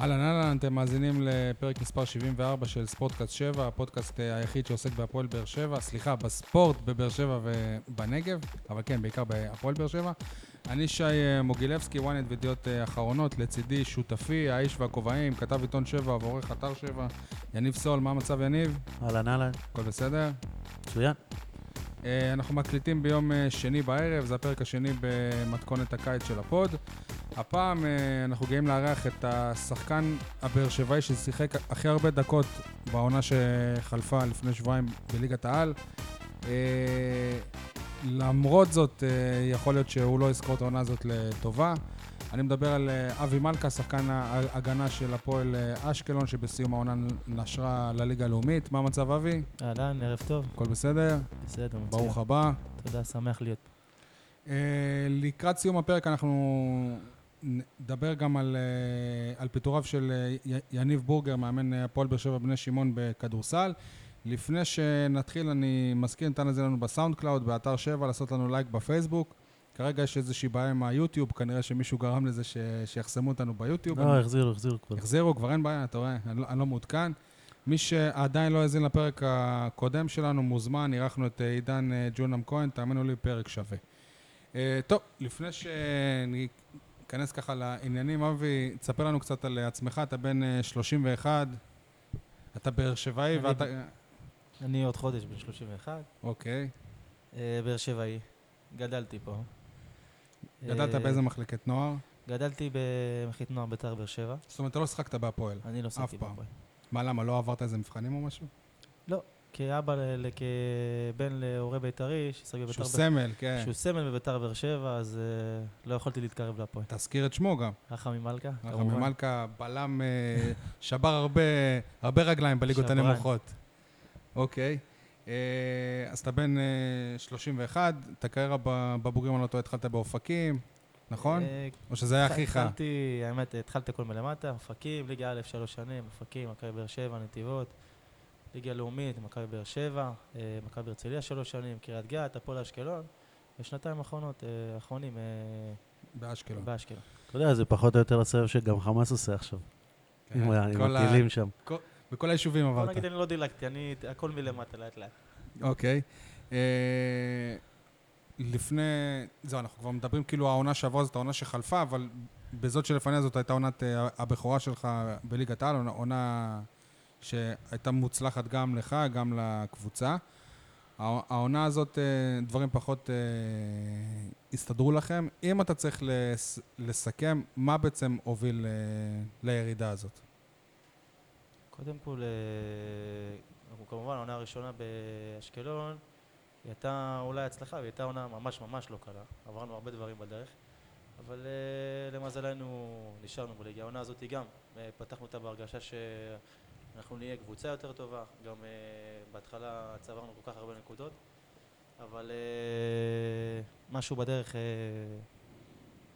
אהלן אהלן, אתם מאזינים לפרק מספר 74 של ספורטקאסט 7, הפודקאסט אה, היחיד שעוסק בהפועל באר שבע, סליחה, בספורט בבאר שבע ובנגב, אבל כן, בעיקר בהפועל באר שבע. אני שי אה, מוגילבסקי, ynet וידיעות אחרונות, לצידי שותפי, האיש והכובעים, כתב עיתון 7 ועורך אתר 7, יניב סול, מה המצב יניב? אהלן אהלן, הכל בסדר? מצוין. אה, אנחנו מקליטים ביום שני בערב, זה הפרק השני במתכונת הקיץ של הפוד. הפעם אה, אנחנו גאים לארח את השחקן הבאר שבעי ששיחק הכי הרבה דקות בעונה שחלפה לפני שבועיים בליגת העל. אה, למרות זאת, אה, יכול להיות שהוא לא יזכור את העונה הזאת לטובה. אני מדבר על אבי מלכה, שחקן ההגנה של הפועל אשקלון, שבסיום העונה נשרה לליגה הלאומית. מה המצב, אבי? אהלן, ערב טוב. הכל בסדר? בסדר, מצוין. ברוך הבא. תודה, שמח להיות פה. לקראת סיום הפרק אנחנו נדבר גם על, אה, על פיטוריו של י- יניב בורגר, מאמן אה, הפועל באר שבע בני שמעון בכדורסל. לפני שנתחיל, אני מזכיר, ניתן להאזין לנו בסאונד קלאוד, באתר 7, לעשות לנו לייק בפייסבוק. כרגע יש איזושהי בעיה עם היוטיוב, כנראה שמישהו גרם לזה ש... שיחסמו אותנו ביוטיוב. לא, החזירו, החזירו כבר. החזירו, כבר אין בעיה, אתה רואה, אני לא, אני לא מעודכן. מי שעדיין לא האזין לפרק הקודם שלנו, מוזמן, אירחנו את אה, עידן אה, ג'ונם כהן, תאמינו לי, פרק שווה. אה, טוב, לפני שניכנס ככה לעניינים, אבי, תספר לנו קצת על עצמך, אתה בן אה, 31, אתה באר שבעי אני ואתה... אני עוד חודש בן 31, אוקיי. אה, באר שבעי. גדלתי פה. גדלת אה, באיזה מחלקת נוער? גדלתי במחית נוער בית"ר באר שבע. זאת אומרת, אתה לא שיחקת בהפועל. אני לא שיחקתי פעם. בהפועל. מה, למה, לא עברת איזה מבחנים או משהו? כאבא, ל- כבן להורה בית"רי, ששיחק בבית"ר שהוא סמל, כן. שהוא סמל בבית"ר באר שבע, אז אה, לא יכולתי להתקרב להפועל. תזכיר את שמו גם. רחמי מלכה, רחמי מלכה, בלם, אה, שבר הרבה, הרבה רגליים בליגות. הנמוכות. אוקיי. אה, אז אתה בן אה, 31, את הקריירה בבוגרים, אני לא טועה, התחלת באופקים, נכון? או שזה היה אחיך? התחלתי, האמת, התחלתי הכל מלמטה, אופקים, ליגה א', שלוש שנים, אופקים, מכבי באר שבע, נתיבות, ליגה לאומית, מכבי באר שבע, אה, מכבי הרצליה שלוש שנים, קריית גת, הפועל אשקלון, ושנתיים האחרונות, אה, האחרונים, אה, באשקלון. באשקלון. אתה יודע, זה פחות או יותר הסבב שגם חמאס עושה עכשיו. כן, עם הטילים שם. בכל היישובים בוא עברת. נגיד, אני לא דילגתי, אני, הכל מלמטה, לאט לאט. אוקיי. לפני, זהו, אנחנו כבר מדברים כאילו העונה שעברה זאת העונה שחלפה, אבל בזאת שלפניה זאת הייתה עונת הבכורה שלך בליגת העל, עונה שהייתה מוצלחת גם לך, גם לקבוצה. הע- העונה הזאת, אה, דברים פחות אה, הסתדרו לכם. אם אתה צריך לס- לסכם, מה בעצם הוביל אה, לירידה הזאת? קודם כל, אנחנו כמובן, העונה הראשונה באשקלון, היא הייתה אולי הצלחה, והיא הייתה עונה ממש ממש לא קלה. עברנו הרבה דברים בדרך, אבל למזלנו נשארנו בליגה. העונה הזאת גם, פתחנו אותה בהרגשה שאנחנו נהיה קבוצה יותר טובה, גם אה, בהתחלה צברנו כל כך הרבה נקודות, אבל אה, משהו בדרך, אה,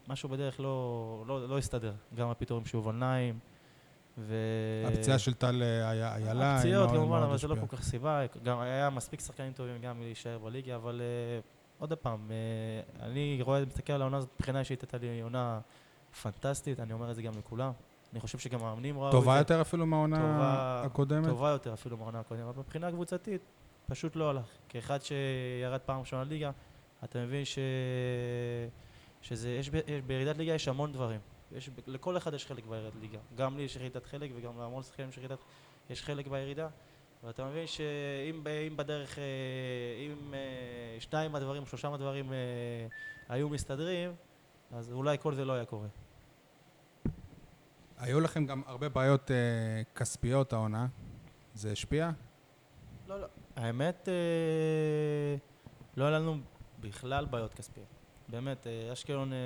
משהו בדרך לא, לא, לא הסתדר. גם הפיטורים שוב עיניים, ו... הפציעה של טל אי- איילה, הפציעות כמובן, אבל זה לא. כל כך סיבה, גם היה מספיק שחקנים טובים גם להישאר בליגה, אבל אה, עוד פעם, אה, אני רואה, מסתכל על העונה הזאת, מבחינה אישית הייתה לי עונה פנטסטית, אני אומר את זה גם לכולם. אני חושב שגם המאמנים ראו את זה. טובה יותר אפילו מהעונה טובה- הקודמת? טובה יותר אפילו מהעונה הקודמת, אבל מבחינה קבוצתית, פשוט לא הלך. כאחד שירד פעם ראשונה ליגה, אתה מבין ש... שזה, יש, ב- יש, בירידת ליגה יש המון דברים. יש, לכל אחד יש חלק בירידת ליגה. גם לי יש ירידת חלק וגם להמון שחקנים יש ירידת, יש חלק בירידה. ואתה מבין שאם בדרך, אה, אם אה, שניים מהדברים, שלושה מהדברים אה, היו מסתדרים, אז אולי כל זה לא היה קורה. היו לכם גם הרבה בעיות אה, כספיות העונה. זה השפיע? לא, לא. האמת, אה, לא היה לנו בכלל בעיות כספיות. באמת, אה, אשקלון אה,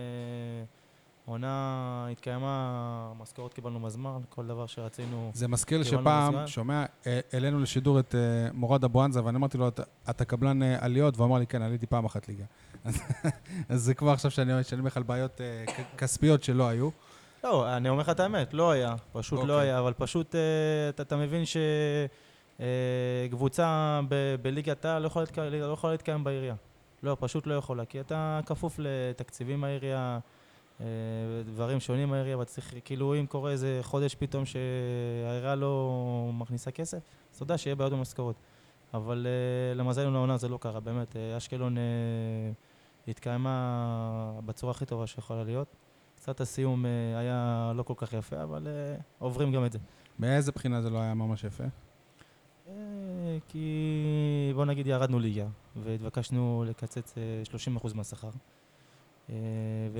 עונה התקיימה, משכורות קיבלנו בזמן, כל דבר שרצינו. זה מזכיר לי שפעם, בזמן. שומע, אה, העלינו לשידור את אה, מורד אבואנזה, ואני אמרתי לו, "אתה- אתה קבלן אה, עליות? והוא אמר לי, כן, עליתי פעם אחת ליגה. אז- זה כבר עכשיו שאני אומר לך על בעיות אה, כספיות שלא היו. לא, אני אומר לך את האמת, לא היה, פשוט אוקיי. לא היה, אבל פשוט אה, אתה, אתה מבין שקבוצה בליגת העל לא יכולה לא יכולה להתקיים בעירייה. לא, פשוט לא יכולה, כי אתה כפוף לתקציבים מהעירייה, אה, דברים שונים מהעירייה, אבל צריך, כאילו, אם קורה איזה חודש פתאום שהעירייה לא מכניסה כסף, אז אתה יודע שיהיה בעיות במשכורת. אבל אה, למזלנו לעונה זה לא קרה, באמת. אה, אשקלון אה, התקיימה בצורה הכי טובה שיכולה להיות. קצת הסיום אה, היה לא כל כך יפה, אבל אה, עוברים גם את זה. מאיזה בחינה זה לא היה ממש יפה? אה, כי בוא נגיד ירדנו ליגה, והתבקשנו לקצץ אה, 30% מהשכר.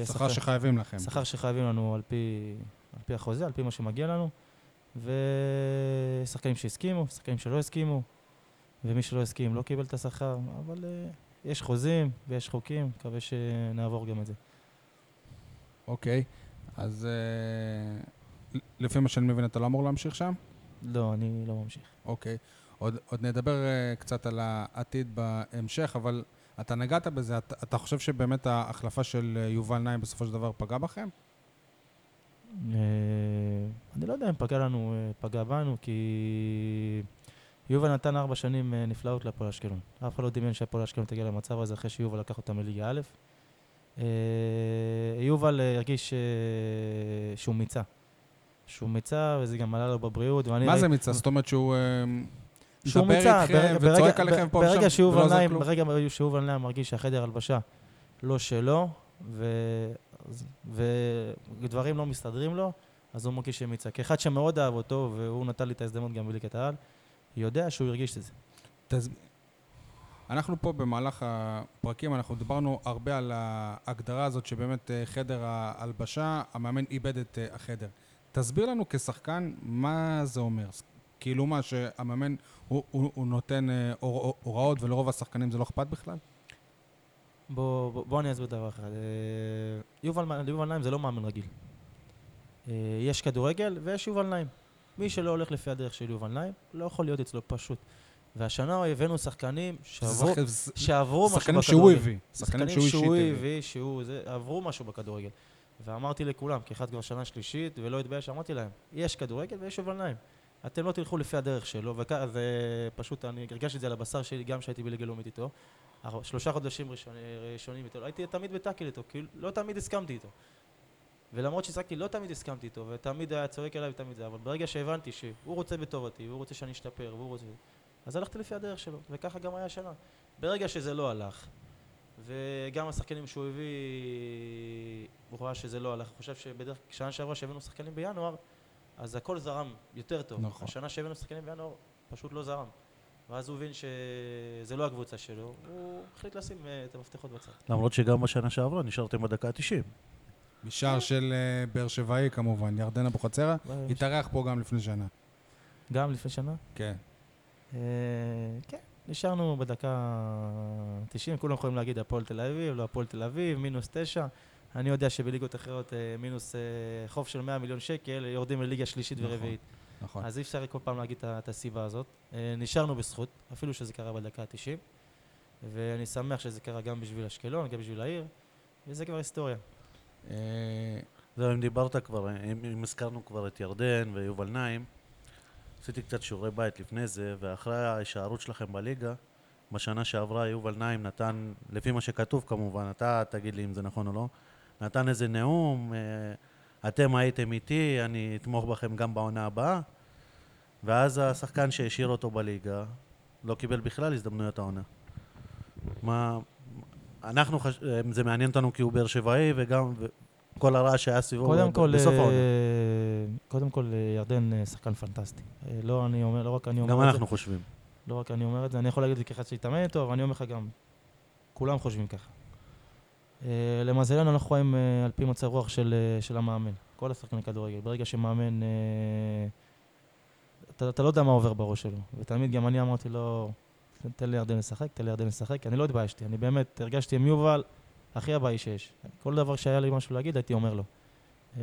שכר שחייבים לכם. שכר שחייבים לנו על פי, על פי החוזה, על פי מה שמגיע לנו, ושחקנים שהסכימו, שחקנים שלא הסכימו, ומי שלא הסכים לא קיבל את השכר, אבל uh, יש חוזים ויש חוקים, מקווה שנעבור גם את זה. אוקיי, אז אה, לפי מה שאני מבין, אתה לא אמור להמשיך שם? לא, אני לא ממשיך. אוקיי. עוד, עוד נדבר אה, קצת על העתיד בהמשך, אבל אתה נגעת בזה, אתה, אתה חושב שבאמת ההחלפה של אה, יובל נעים בסופו של דבר פגעה בכם? Uh, אני לא יודע אם פגע לנו, uh, פגע בנו, כי יובל נתן ארבע שנים uh, נפלאות להפועל אשקלון. אף אחד לא דמיין שהפועל אשקלון תגיע למצב הזה אחרי שיובל לקח אותם לליגה א'. Uh, יובל הרגיש uh, שהוא מיצה. שהוא מיצה, וזה גם עלה לו בבריאות, ואני... מה ראי- זה מיצה? זאת אומרת שהוא אה, שהוא מיצה, ברגע- וצועק עליכם פה ושם, ברגע שיובל ולא עוזר נעים, כלום? ברגע שיובל נעים מרגיש שהחדר הלבשה לא שלו, ודברים לא מסתדרים לו, אז הוא מרגיש שמיצה. כאחד שמאוד אהב אותו, והוא נתן לי את ההזדמנות גם בליגת העל, יודע שהוא הרגיש את זה. אנחנו פה במהלך הפרקים, אנחנו דיברנו הרבה על ההגדרה הזאת שבאמת אה, חדר ההלבשה, המאמן איבד את אה, החדר. תסביר לנו כשחקן מה זה אומר. כאילו מה, שהמאמן הוא, הוא, הוא נותן אה, הור, הוראות ולרוב השחקנים זה לא אכפת בכלל? בוא, בוא, בוא אני אסביר דבר אחד. יובל, יובל נעים זה לא מאמן רגיל. יש כדורגל ויש יובל נעים. מי שלא הולך לפי הדרך של יובל נעים, לא יכול להיות אצלו פשוט. והשנה הבאנו שחקנים שעברו, שחק- שעברו משהו שחקנים בכדורגל. שהוא הביא. שחקנים שהוא הביא. שהוא זה, עברו משהו בכדורגל. ואמרתי לכולם, כאחד כבר שנה שלישית, ולא התבייש, אמרתי להם, יש כדורגל ויש יובל נעים. אתם לא תלכו לפי הדרך שלו, וזה פשוט, אני הרגשתי את זה על הבשר שלי גם כשהייתי בליגה לאומית איתו. שלושה חודשים ראשונים, ראשונים איתו, הייתי תמיד בטאקל איתו, כי לא תמיד הסכמתי איתו. ולמרות שהשחקתי, לא תמיד הסכמתי איתו, ותמיד היה צועק עליי ותמיד זה, אבל ברגע שהבנתי שהוא רוצה בטובתי, והוא רוצה שאני אשתפר, והוא רוצה... אז הלכתי לפי הדרך שלו, וככה גם היה השנה. ברגע שזה לא הלך, וגם השחקנים שהוא הביא, הוא ראה שזה לא הלך. הוא חושב שבדרך כלל, שנה שעברה שהבאנו שחקנים בינואר, אז הכל זרם יותר טוב. נכון. השנה שהבאנו שחקנים בינואר, פשוט לא זרם. ואז הוא הבין שזה לא הקבוצה שלו, הוא החליט לשים אה, את המפתחות בצד. למרות שגם בשנה שעברה נשארתם בדקה ה-90. משער של אה, באר שבעי כמובן, ירדן אבוחצירא, התארח פה גם לפני שנה. גם לפני שנה? כן. אה, כן, נשארנו בדקה 90, כולם יכולים להגיד הפועל תל אביב, לא הפועל תל אביב, מינוס תשע. אני יודע שבליגות אחרות אה, מינוס אה, חוב של 100 מיליון שקל, יורדים לליגה שלישית נכון. ורביעית. נכון. אז אי אפשר כל פעם להגיד את הסיבה הזאת. נשארנו בזכות, אפילו שזה קרה בדקה ה-90, ואני שמח שזה קרה גם בשביל אשקלון, גם בשביל העיר, וזה כבר היסטוריה. זהו, אם דיברת כבר, אם הזכרנו כבר את ירדן ויובל נעים, עשיתי קצת שיעורי בית לפני זה, ואחרי ההישארות שלכם בליגה, בשנה שעברה יובל נעים נתן, לפי מה שכתוב כמובן, אתה תגיד לי אם זה נכון או לא, נתן איזה נאום, אה, אתם הייתם איתי, אני אתמוך בכם גם בעונה הבאה, ואז השחקן שהשאיר אותו בליגה לא קיבל בכלל הזדמנויות העונה. מה... אנחנו, חש... אה, זה מעניין אותנו כי הוא באר שבעי, וגם כל הרעש שהיה סביבו קודם ב- כל, בסוף אה, העונה. קודם כל, אה, ירדן אה, שחקן פנטסטי. אה, לא אני אומר, לא רק אני אומר גם את זה. אנחנו חושבים. לא רק אני אומר את זה, אני יכול להגיד את זה כאחד שהתאמן איתו, אבל אני אומר לך גם, כולם חושבים ככה. למזלנו אנחנו חיים על פי מצב רוח של, של המאמן, כל השחקני כדורגל. ברגע שמאמן, אתה, אתה לא יודע מה עובר בראש שלו. ותמיד גם אני אמרתי לו, "תן- תן לירדן לשחק, תן לירדן לשחק. אני לא התביישתי, אני באמת הרגשתי עם יובל הכי אבאי שיש. כל דבר שהיה לי משהו להגיד, הייתי אומר לו. Uh,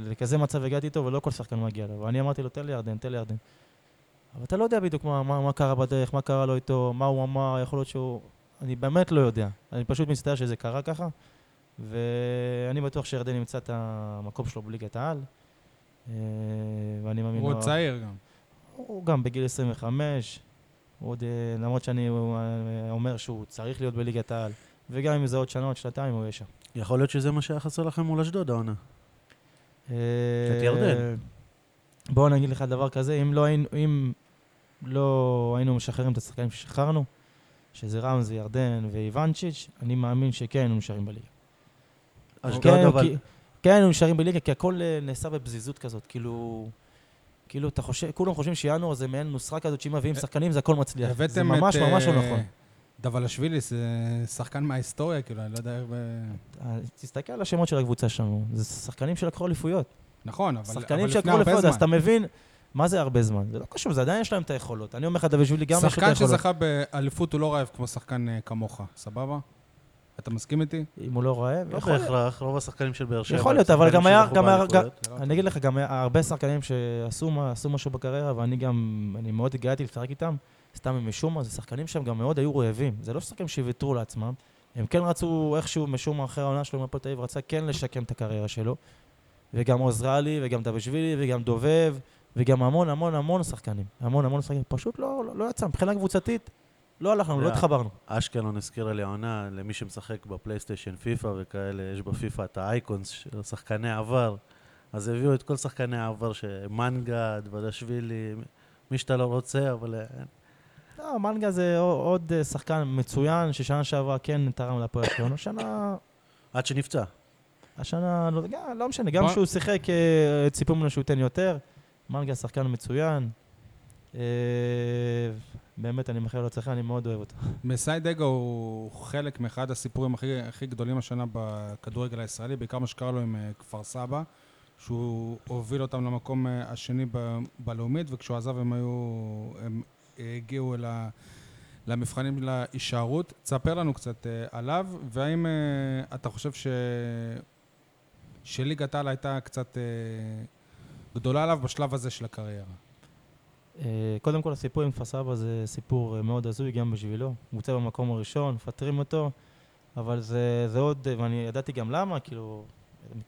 לכזה מצב הגעתי איתו, ולא כל שחקן מגיע לו. ואני אמרתי לו, תן לירדן, תן לירדן. אבל אתה לא יודע בדיוק מה, מה, מה קרה בדרך, מה קרה לו איתו, מה הוא אמר, יכול להיות שהוא... אני באמת לא יודע. אני פשוט מצטער שזה קרה ככה, ואני בטוח שירדן ימצא את המקום שלו בליגת העל, אה, ואני מאמין הוא. עוד צעיר גם. הוא גם בגיל 25, הוא עוד, אה, למרות שאני אה, אומר שהוא צריך להיות בליגת העל, וגם אם זה עוד שנה, עוד שנתיים, הוא יהיה שם. יכול להיות שזה מה שהיה חסר לכם מול אשדוד העונה. אה, את ירדן. בואו נגיד לך דבר כזה, אם לא היינו, אם לא היינו משחררים את השחקנים ששחררנו, שזה רמזי, ירדן ואיוונצ'יץ', אני מאמין שכן היינו נשארים בליגה. אשדוד כן, אבל... כי- כן, היינו נשארים בליגה, כי הכל אה, נעשה בפזיזות כזאת, כאילו... כאילו, אתה חושב, כולם חושבים שינואר זה מעין נוסחה כזאת שאם מביאים שחקנים זה הכל מצליח. זה ממש ממש לא אה, נכון. דבלשווילי, זה שחקן מההיסטוריה, כאילו, אני לא יודע איך... ב- אה, תסתכל על השמות של הקבוצה שלנו, זה שחקנים שלקחו אליפויות. נכון, אבל שחקנים אבל לפני שלקחו הרבה אליפויות, אז זמן. אתה מבין מה זה הרבה זמן. זה לא קשור, זה עדיין יש להם את היכולות. אני אומר לך, דוידשווילי גם יש לו את שחקן היכולות. שזכה באליפות הוא לא רעב כמו שחקן אה, כמוך, סבבה? אתה מסכים איתי? אם הוא לא רעב, לא יכול להיות. בהכרח, רוב השחקנים של באר שבע... יכול להיות, אבל שחקנים גם היה- גם היה-. אני אגיד לך, גם היה הרבה שחקנים שעשו משהו בקריירה, ואני גם, אני מאוד התגאיתי לשחק איתם, סתם משום מה, זה שחקנים שהם גם מאוד היו רעבים. זה לא שחקנים שוויתרו לעצמם, הם כן רצו איכשהו, משום מה, אחרי העונה שלו הפועל תל אביב, רצה כן לשקם את הקריירה שלו. וגם עוזרלי, וגם דבשווילי, וגם דובב, וגם המון המון המון שחקנים. המון המון שחקנים. פשוט לא, לא, לא יצא. מבחינה קבוצתית, לא הלכנו, לא התחברנו. אשקלון הזכירה לי העונה, למי שמשחק בפלייסטיישן פיפא וכאלה, יש בפיפא את האייקונס של שחקני עבר. אז הביאו את כל שחקני העבר, שמנגה, דבדשווילי, מי שאתה לא רוצה, אבל... לא, מנגה זה עוד אה, שחקן מצוין, ששנה שעברה כן תרם להפועל אשקלון. השנה עד שנפצע. השנה, לא, לא משנה, גם כשהוא שיחק, אה, ציפו ממנו שהוא ייתן יותר. מנגה שחקן מצוין. אה, באמת, אני מאחל לו הצלחה, אני מאוד אוהב אותו. מסיידגו הוא חלק מאחד הסיפורים הכי, הכי גדולים השנה בכדורגל הישראלי, בעיקר מה שקרה לו עם כפר סבא, שהוא הוביל אותם למקום השני ב- בלאומית, וכשהוא עזב הם היו, הם הגיעו אל ה... למבחנים להישארות. תספר לנו קצת אה, עליו, והאם אה, אתה חושב ש... שליגת העל הייתה קצת אה, גדולה עליו בשלב הזה של הקריירה? אה, קודם כל, הסיפור עם סבא זה סיפור אה, מאוד הזוי גם בשבילו. הוא יוצא במקום הראשון, מפטרים אותו, אבל זה, זה עוד, אה, ואני ידעתי גם למה, כאילו,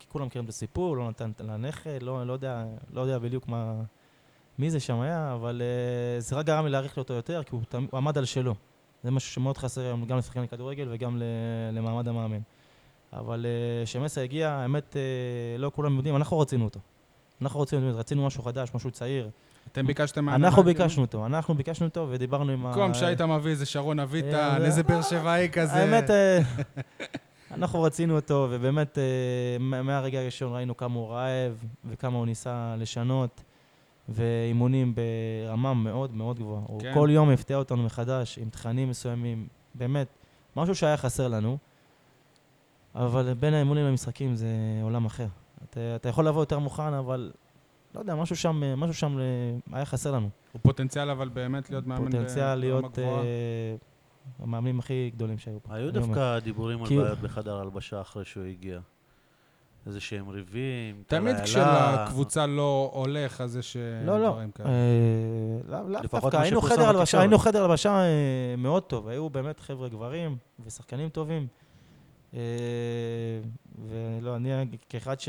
כולם מכירים את הסיפור, לא נתן לנכד, לא, לא, לא יודע בדיוק מה, מי זה שם היה, אבל אה, זה רק גרם לי להעריך אותו יותר, כי הוא, תמ- הוא עמד על שלו. זה משהו שמאוד חסר היום גם לשחקני כדורגל וגם ל- למעמד המאמן. אבל אה, כשמסה הגיע, האמת, אה, לא כולם יודעים, אנחנו רצינו אותו. אנחנו רצינו, רצינו משהו חדש, משהו צעיר. אתם ביקשתם אנחנו? ביקשנו אותו, אנחנו ביקשנו אותו ודיברנו עם ה... במקום שהיית מביא איזה שרון אביטן, איזה באר שבעי כזה. האמת, אנחנו רצינו אותו, ובאמת, מה- מהרגע הראשון ראינו כמה הוא רעב, וכמה הוא ניסה לשנות, ואימונים ברמה מאוד מאוד גבוהה. הוא כן. כל יום הפתיע אותנו מחדש, עם תכנים מסוימים, באמת, משהו שהיה חסר לנו, אבל בין האימונים למשחקים זה עולם אחר. אתה, אתה יכול לבוא יותר מוכן, אבל לא יודע, משהו שם, משהו שם אה, היה חסר לנו. הוא פוטנציאל אבל באמת להיות מאמן פוטנציאל להיות. אה, המאמנים הכי גדולים שהיו פה. היו אני אומר. דווקא דיבורים על בעיות בחדר הלבשה אחרי שהוא הגיע. איזה שהם ריבים, תמיד טלאלה. כשלקבוצה לא הולך, אז יש אה, לא, לא. דברים כאלה. אה, לאו לאו לפחות דווקא, מה היינו שפורסם חדר הלבשה. היינו חדר הלבשה אה, מאוד טוב, היו באמת חבר'ה גברים ושחקנים טובים. אה, ולא, אני כאחד ש...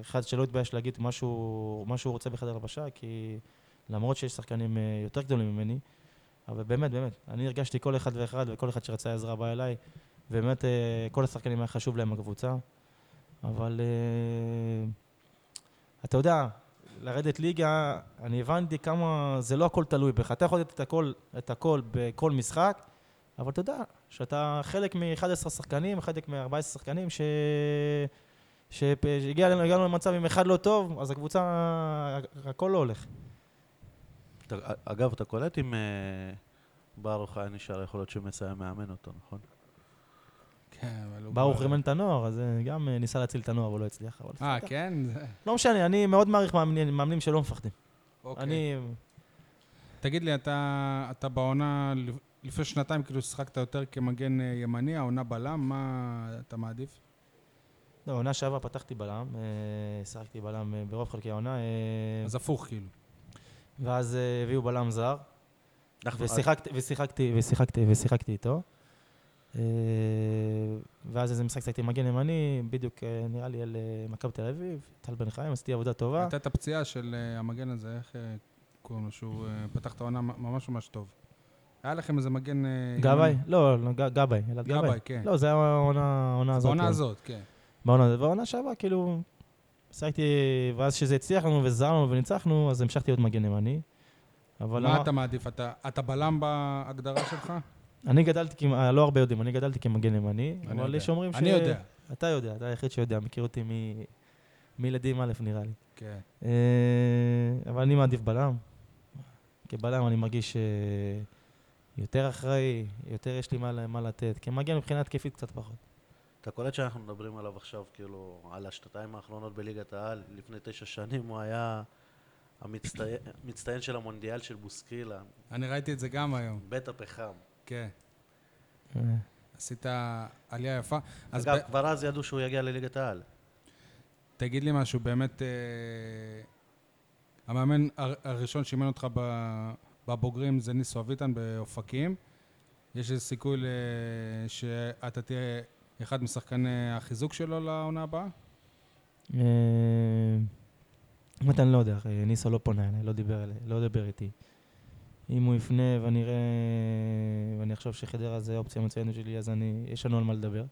אחד שלא התבייש להגיד מה שהוא מה שהוא רוצה בחדר הלבשה, כי למרות שיש שחקנים יותר גדולים ממני, אבל באמת, באמת, אני הרגשתי כל אחד ואחד וכל אחד שרצה עזרה בא אליי, ובאמת כל השחקנים היה חשוב להם הקבוצה, אבל אה, אתה יודע, לרדת ליגה, אני הבנתי כמה זה לא הכל תלוי בך. אתה יכול לתת את הכל, את הכל בכל משחק, אבל אתה יודע שאתה חלק מ-11 שחקנים, חלק מ-14 שחקנים, ש... שהגיע אלינו, הגענו למצב עם אחד לא טוב, אז הקבוצה, הכל לא הולך. אגב, אתה קולט אם אה, ברוך היה נשאר, יכול להיות שמסי היה מאמן אותו, נכון? כן, אבל הוא... ברוך רימן את הנוער, אז אה, גם אה, ניסה להציל את הנוער, אבל לא הצליח. אה. כן? לא משנה, אני מאוד מעריך מאמנים, שלא מפחדים. אוקיי. אני... תגיד לי, אתה אתה בעונה, לפני שנתיים כאילו שיחקת יותר כמגן אה, ימני, העונה בלם, מה אתה מעדיף? לא, עונה שעברה פתחתי בלם, שיחקתי בלם ברוב חלקי העונה, אז הפוך כאילו. ואז הביאו בלם זר, אנחנו- ושיחקתי, ושיחקתי, ושיחקתי, ושיחקתי איתו. אה, ואז איזה משחק שיחקתי מגן ימני, בדיוק אה, נראה לי על אה, מכבי תל אביב, טל בן חיים, עשיתי עבודה טובה. הייתה את הפציעה של המגן הזה, איך קוראים לו, שהוא פתח את העונה ממש ממש טוב. היה לכם איזה מגן... גבאי? לא, לא, גבאי, אלעד גבאי. גבאי, כן. לא, זה היה העונה הזאת. בעונה כן. הזאת, כן. בעונה. והעונה שעברה, כאילו, שיחקתי, ואז כשזה הצליח לנו וזרמנו וניצחנו, אז המשכתי להיות מגן ימני. מה אתה מעדיף? אתה בלם בהגדרה שלך? אני גדלתי, כמ- לא הרבה יודעים, אני גדלתי כמגן ימני, אני אבל יודע. יש אומרים ש... אני יודע. אתה יודע, אתה היחיד שיודע, מכיר אותי מ- מילדים א', נראה לי. כן. אה, אבל אני מעדיף בלם. כבלם אני מרגיש אה, יותר אחראי, יותר יש לי מה, מה לתת. כמגן מבחינה התקפית קצת פחות. אתה קולט שאנחנו מדברים עליו עכשיו, כאילו, על השנתיים האחרונות בליגת העל, לפני תשע שנים הוא היה המצטיין של המונדיאל של בוסקילה, אני ראיתי את זה גם היום. בית הפחם. כן. אה, עשית עלייה יפה. אז אגב, ב- כבר אז ידעו שהוא יגיע לליגת העל. תגיד לי משהו, באמת, אה, המאמן הר- הראשון שאימן אותך ב- בבוגרים זה ניסו אביטן באופקים. יש איזה סיכוי ל- שאתה תהיה אחד משחקני החיזוק שלו לעונה הבאה? אה, באמת אני לא יודע, אה, ניסו לא פונה אליי, לא דיבר אליי, לא דיבר איתי. אם הוא יפנה ואני אראה, ואני אחשוב שחדרה זה אופציה מצוינת שלי, אז אני, יש לנו על מה לדבר.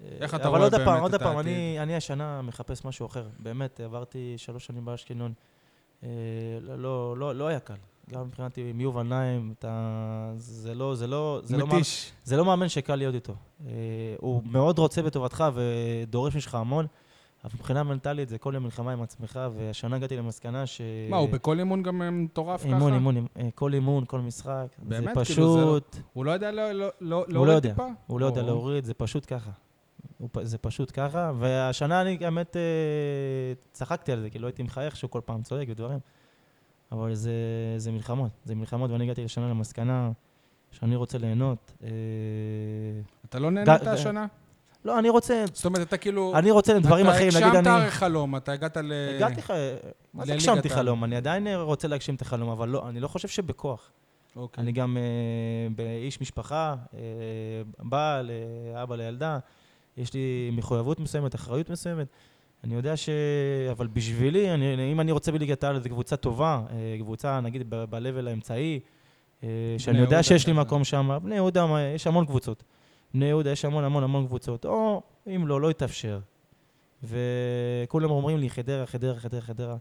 איך אתה אבל רואה עוד באמת הפעם, עוד את הפעם, העתיד? אני, אני השנה מחפש משהו אחר. באמת, עברתי שלוש שנים באשקלון. אה, לא, לא, לא, לא היה קל. גם מבחינתי עם יובל נעים, אתה... זה לא, זה לא, זה לא, מאמן, מתיש. זה לא מאמן שקל להיות איתו. אה, הוא מאוד רוצה בטובתך ודורש ממך המון, אבל מבחינה מנטלית זה כל יום מלחמה עם עצמך, והשנה הגעתי למסקנה ש... מה, הוא בכל אימון גם אה, מטורף ככה? אימון, אימון, אה, כל אימון, כל משחק. באמת? זה כאילו, פשוט... הוא לא יודע לא- לא- לא- לא להוריד טיפה? הוא לא יודע להוריד, זה פשוט ככה. זה פשוט ככה, והשנה אני באמת אה, צחקתי על זה, כי לא הייתי מחייך שהוא כל פעם צועק ודברים. אבל זה, זה מלחמות, זה מלחמות, ואני הגעתי לשנה למסקנה שאני רוצה ליהנות. אתה לא נהנית השנה? לא, אני רוצה, זאת אומרת, אתה כאילו... אני רוצה לדברים אחרים, נגיד אתה אני... הגשמת הרי חלום, אתה הגעת ל... הגעתי לך, מה זה הגשמתי. חלום? אני עדיין רוצה להגשים את החלום, אבל לא, אני לא חושב שבכוח. אוקיי. אני גם אה, באיש משפחה, אה, בעל, אה, אבא לילדה, יש לי מחויבות מסוימת, אחריות מסוימת. אני יודע ש... אבל בשבילי, אני, אם אני רוצה בליגת העל, זו קבוצה טובה, אה, קבוצה, נגיד, ב-level האמצעי, אה, שאני יודע שיש לי כזה. מקום שם. בני יהודה, יש המון קבוצות. בני יהודה, יש המון המון המון קבוצות. או אם לא, לא יתאפשר. וכולם אומרים לי, חדרה, חדרה, חדרה, חדרה.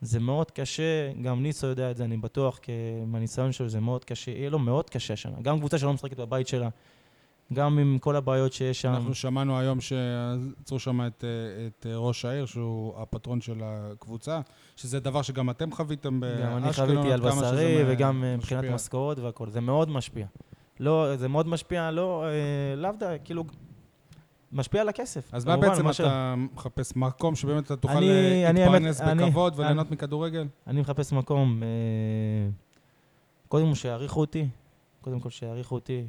זה מאוד קשה, גם ניסו יודע את זה, אני בטוח, כי מהניסיון שלו זה מאוד קשה, יהיה לו מאוד קשה השנה. גם קבוצה שלא משחקת בבית שלה, גם עם כל הבעיות שיש שם. אנחנו שמענו היום שעצרו שם את, את ראש העיר, שהוא הפטרון של הקבוצה, שזה דבר שגם אתם חוויתם באשקלון. גם אני חוויתי על בשרי, וגם אה, מבחינת משפיע. משכורות והכל. זה מאוד משפיע. לא, זה מאוד משפיע, לא, אה, לאו דווקא, כאילו, משפיע על הכסף. אז מה בעצם ש- אתה מחפש? מקום שבאמת אתה תוכל אני- אה, להתפרנס אני- בכבוד אני- וליהנות מכדורגל? אני מחפש מקום, אה, קודם כל שיעריכו אותי, קודם כל שיעריכו אותי,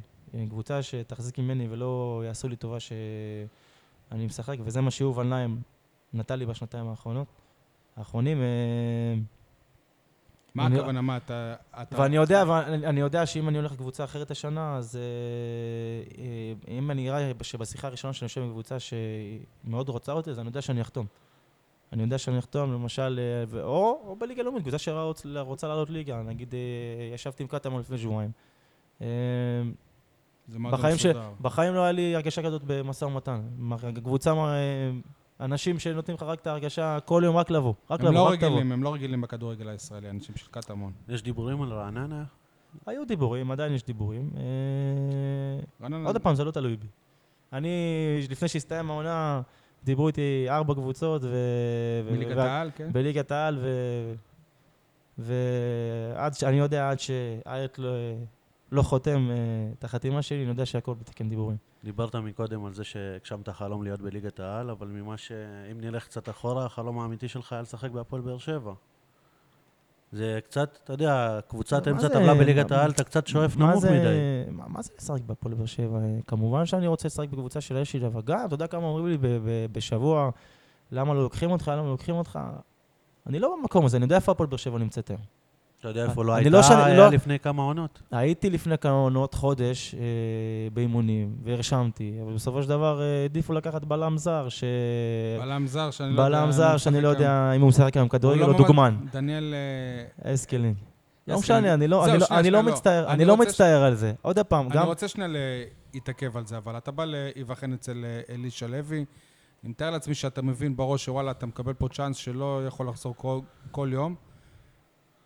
קבוצה שתחזיק ממני ולא יעשו לי טובה שאני משחק, וזה מה שיובל נעים נתן לי בשנתיים האחרונות. האחרונים, אה, מה אני- הכוונה? מה אתה... אתה- ואני יודע, ואני אני יודע שאם אני הולך לקבוצה אחרת השנה, אז אה, אה, אם אני אראה שבשיחה הראשונה שאני יושב בקבוצה שמאוד רוצה אותי, אז אני יודע שאני אחתום. אני יודע שאני אחתום, למשל, אה, ו- או, או בליגה לאומית, קבוצה שרוצה לעלות ליגה. נגיד, אה, ישבתי עם קטמון לפני שבועיים. אה, בחיים, ש... בחיים לא היה לי הרגשה כזאת במשא ומתן. קבוצה, אה, אנשים שנותנים לך רק את ההרגשה, כל יום רק לבוא. רק הם לבוא, לא רק תבוא. רגילים, הם לא רגילים בכדורגל הישראלי, אנשים של קטמון. יש דיבורים על רעננה? היו דיבורים, עדיין יש דיבורים. אה, רעננה- עוד פעם, זה לא תלוי בי. אני, לפני שהסתיים העונה, דיברו איתי ארבע קבוצות, ו... מליגת העל, כן? בליגת העל, ו... ועד ש... אני יודע, עד שאיית לא, לא חותם אה, את החתימה שלי, אני יודע שהכל בתקן דיבורים. דיברת מקודם על זה שהגשמת חלום להיות בליגת העל, אבל ממה ש... אם נלך קצת אחורה, החלום האמיתי שלך היה לשחק בהפועל באר שבע. זה קצת, אתה יודע, קבוצת אמצע טבלה בליגת העל, אתה קצת שואף נמוך זה- מדי. מה, מה זה לשחק בהפועל באר שבע? אה, כמובן שאני רוצה לשחק בקבוצה של האש שלי, אבל גם, אתה יודע כמה אומרים לי בשבוע, למה לא לוקחים אותך, למה לא לוקחים אותך? אני לא במקום הזה, אני יודע איפה הפועל באר שבע נמצאת היום. אתה יודע איפה לא אני הייתה, לא שאני- היה לא- לפני כמה עונות. הייתי לפני כמה עונות, חודש, אה, באימונים, והרשמתי, אבל בסופו של דבר אה, העדיפו לקחת בלם זר, ש... בלם זר שאני לא יודע... בלם זר שאני לא יודע אם הוא משחק היום. כדורגל או לא ממש- דוגמן. דניאל... אה, אסקלין. לא משנה, אני לא, אני לא, אני לא לא. מצטער, אני אני לא רוצה ש- מצטער על זה. עוד פעם, אני גם... רוצה שנייה להתעכב על זה, אבל אתה בא להיבחן אצל אה, אלישע לוי. אני מתאר לעצמי שאתה מבין בראש שוואלה, אתה מקבל פה צ'אנס שלא יכול לחזור כל, כל יום.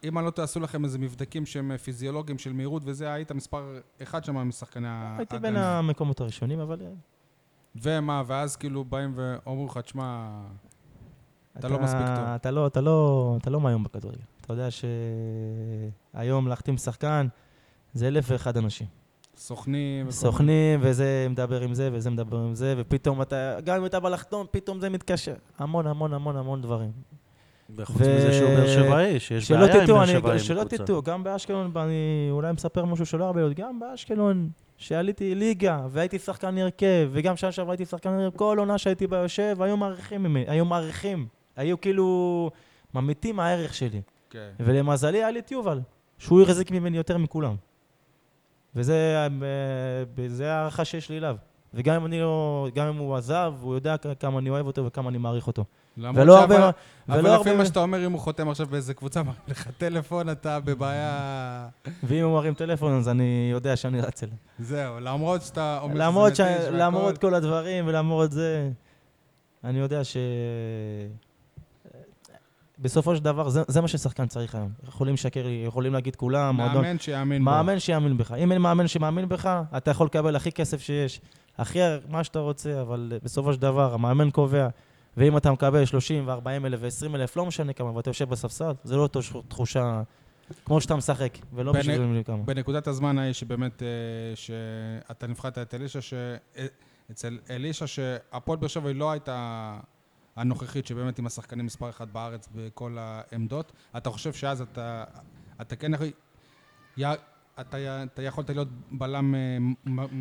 אם אני לא תעשו לכם איזה מבדקים שהם אה, פיזיולוגיים של מהירות וזה, היית מספר אחד שם משחקני ההגנה. הייתי בין המקומות הראשונים, אבל... אה, ומה, ואז כאילו באים ואומרים לך, תשמע, אתה לא מספיק טוב. אתה לא, אתה לא, אתה לא מהיום בכדורגל. אתה יודע שהיום להחתים שחקן זה אלף ואחד אנשים. סוכנים. סוכנים, וזה מדבר עם זה, וזה מדבר עם זה, ופתאום אתה, גם אם אתה בא לחתום, פתאום זה מתקשר. המון, המון, המון, המון דברים. וחוץ ו- מזה שהוא באר שבעי, שיש שלא בעיה עם באר אני- שבעי שלא. תטעו, גם באשקלון, אני אולי מספר משהו שלא הרבה יודעים, גם באשקלון, שעליתי ליגה, והייתי שחקן הרכב, וגם שנה שעברה הייתי שחקן הרכב, כל עונה שהייתי בה יושב, היו מעריכים ממני, היו מעריכים. היו כאילו ממיתים הערך שלי. כן. ולמזלי היה לי את יובל, שהוא החזיק ממני יותר מכולם. וזה אה, זה הערכה שיש לי אליו. וגם אם אני לא, גם אם הוא עזב, הוא יודע כמה אני אוהב אותו וכמה אני מעריך אותו. ולא הרבה... אבל לפי. מה שאתה אומר, אם הוא חותם עכשיו באיזה קבוצה, מרים לך טלפון, אתה בבעיה... ואם הוא מרים טלפון, אז אני יודע שאני רץ אליו. זהו, למרות שאתה אומר למרות. שזה מתיש והכל. למרות כל הדברים ולמרות זה, אני יודע ש... בסופו של דבר, זה, זה מה ששחקן צריך היום. יכולים לשקר לי, יכולים להגיד כולם, מועדון... מאמן שיאמין בו. מאמן שיאמין בך. אם אין מאמן שמאמין בך, אתה יכול לקבל הכי כסף שיש, הכי מה שאתה רוצה, אבל אה, בסופו של דבר, המאמן קובע. ואם אתה מקבל 30 ו-40 אלף ו-20 אלף, לא משנה כמה, ואתה יושב בספסל, זה לא אותו תחושה כמו שאתה משחק, ולא בנ- בשביל כמה. בנקודת הזמן ההיא שבאמת, אה, שאתה נבחרת את אלישע, ש... אה, אצל אלישע שהפועל באר שבע היא לא הייתה הנוכחית שבאמת עם השחקנים מספר אחת בארץ בכל העמדות. אתה חושב שאז אתה, אתה כן יכול... אתה, אתה יכולת להיות בלם... אה, מ-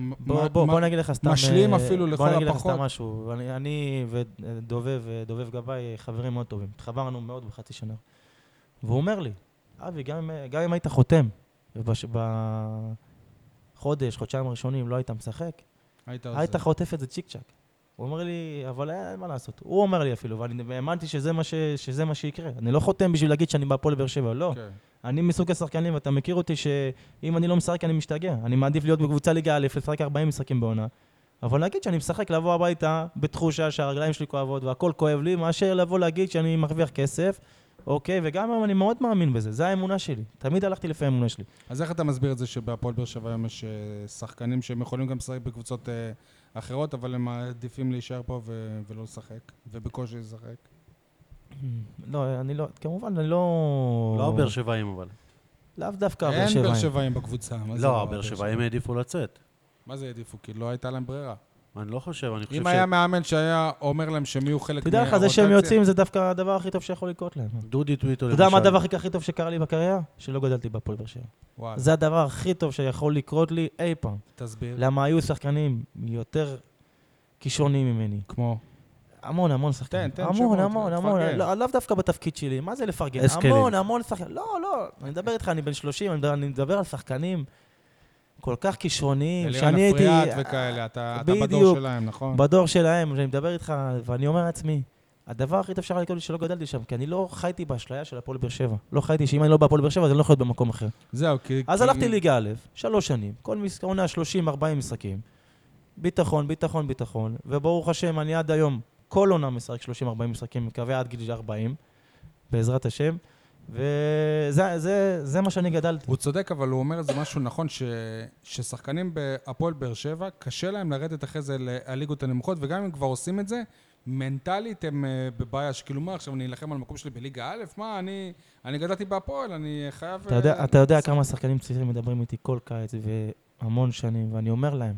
מ- בוא, מ- בוא, מ- בוא נגיד לך סתם... משלים אה, אפילו לכל בוא נגיד לך הפחות. סתם משהו. אני, אני ודובב, אה, דובב גבאי, חברים מאוד טובים. התחברנו מאוד בחצי שנה. והוא אומר לי, אבי, גם, אם- גם אם היית חותם, ובחודש, חודשיים הראשונים לא היית משחק, היית. היית חוטף את זה צ'יק צ'אק. הוא אומר לי, אבל אין מה לעשות. הוא אומר לי אפילו, ואני האמנתי שזה מה, ש, שזה מה שיקרה. אני לא חותם בשביל להגיד שאני בהפועל באר שבע, לא. כן. אני מסוג השחקנים, ואתה מכיר אותי שאם אני לא משחק אני משתגע. אני מעדיף להיות בקבוצה ליגה א', לשחק 40 משחקים בעונה. אבל להגיד שאני משחק, לבוא הביתה בתחושה שהרגליים שלי כואבות והכל כואב לי, מאשר לבוא להגיד שאני מרוויח כסף, אוקיי? וגם אני מאוד מאמין בזה, זה האמונה שלי. תמיד הלכתי לפי האמונה שלי. אז איך אתה מסביר את זה שבהפועל באר שבע היום יש אה, שחקנים שהם יכולים גם לשחק בקבוצות אה, אחרות, אבל הם מעדיפים להישאר פה ו- ולא לשחק, ובקושי לשחק? לא, אני לא, כמובן, אני לא... לא באר שבעים אבל. לאו דווקא באר אין באר שבעים. שבעים בקבוצה. זה לא, באר שבעים העדיפו לצאת. מה זה העדיפו? כי לא הייתה להם ברירה. אני לא חושב, אני חושב אם ש... היה מאמן שהיה אומר להם שהם יהיו חלק תדע לך, זה שהם יוצאים זה דווקא הדבר הכי טוב שיכול לקרות להם. דודי טוויטו אתה יודע מה הדבר הכי הכי טוב שקרה לי בקריירה? שלא גדלתי בהפועל באר שבע. זה הדבר הכי טוב שיכול לקרות לי אי פעם. תסביר. למה היו שחקנים יותר כישרוניים ממני. כמו? המון, המון שחקנים. תן, תן המון, שמות, המון, המון. לא, לאו דווקא בתפקיד שלי, מה זה לפרגן? אסקלים. המון, המון שחקנים. לא, לא, אני מדבר איתך, אני בן 30, אני מדבר- אני מדבר על שחקנים כל כך כישרוניים, אלירן שאני הייתי... אפריאט וכאלה, אתה אתה בדור. שלהם, נכון? בדור שלהם, שאני מדבר איתך, ואני אומר לעצמי, הדבר הכי טוב שהיה לקרות לי שלא גדלתי שם, כי אני לא חייתי באשליה של הפועל באר שבע. לא חייתי שאם אני לא בהפועל באר שבע, אז אני לא יכול להיות במקום אחר. זהו, כי... אז כי- הלכתי ליגה א', שלוש שנים, כל עונה 30-40 משחקים. ביטחון, ביטחון, ביטחון, וברוך השם, אני עד היום, כל עונה משחק 30-40 משחקים, מקווה עד גיל 40, בעזרת השם. וזה זה, זה מה שאני גדלתי. הוא צודק, אבל הוא אומר איזה משהו נכון, ש... ששחקנים בהפועל באר שבע, קשה להם לרדת אחרי זה לליגות הנמוכות, וגם אם כבר עושים את זה, מנטלית הם uh, בבעיה, שכאילו מה, עכשיו אני אלחם על המקום שלי בליגה א', מה, אני, אני גדלתי בהפועל, אני חייב... אתה יודע, אה, אתה יודע כמה שחקנים צעירים מדברים איתי כל קיץ והמון שנים, ואני אומר להם,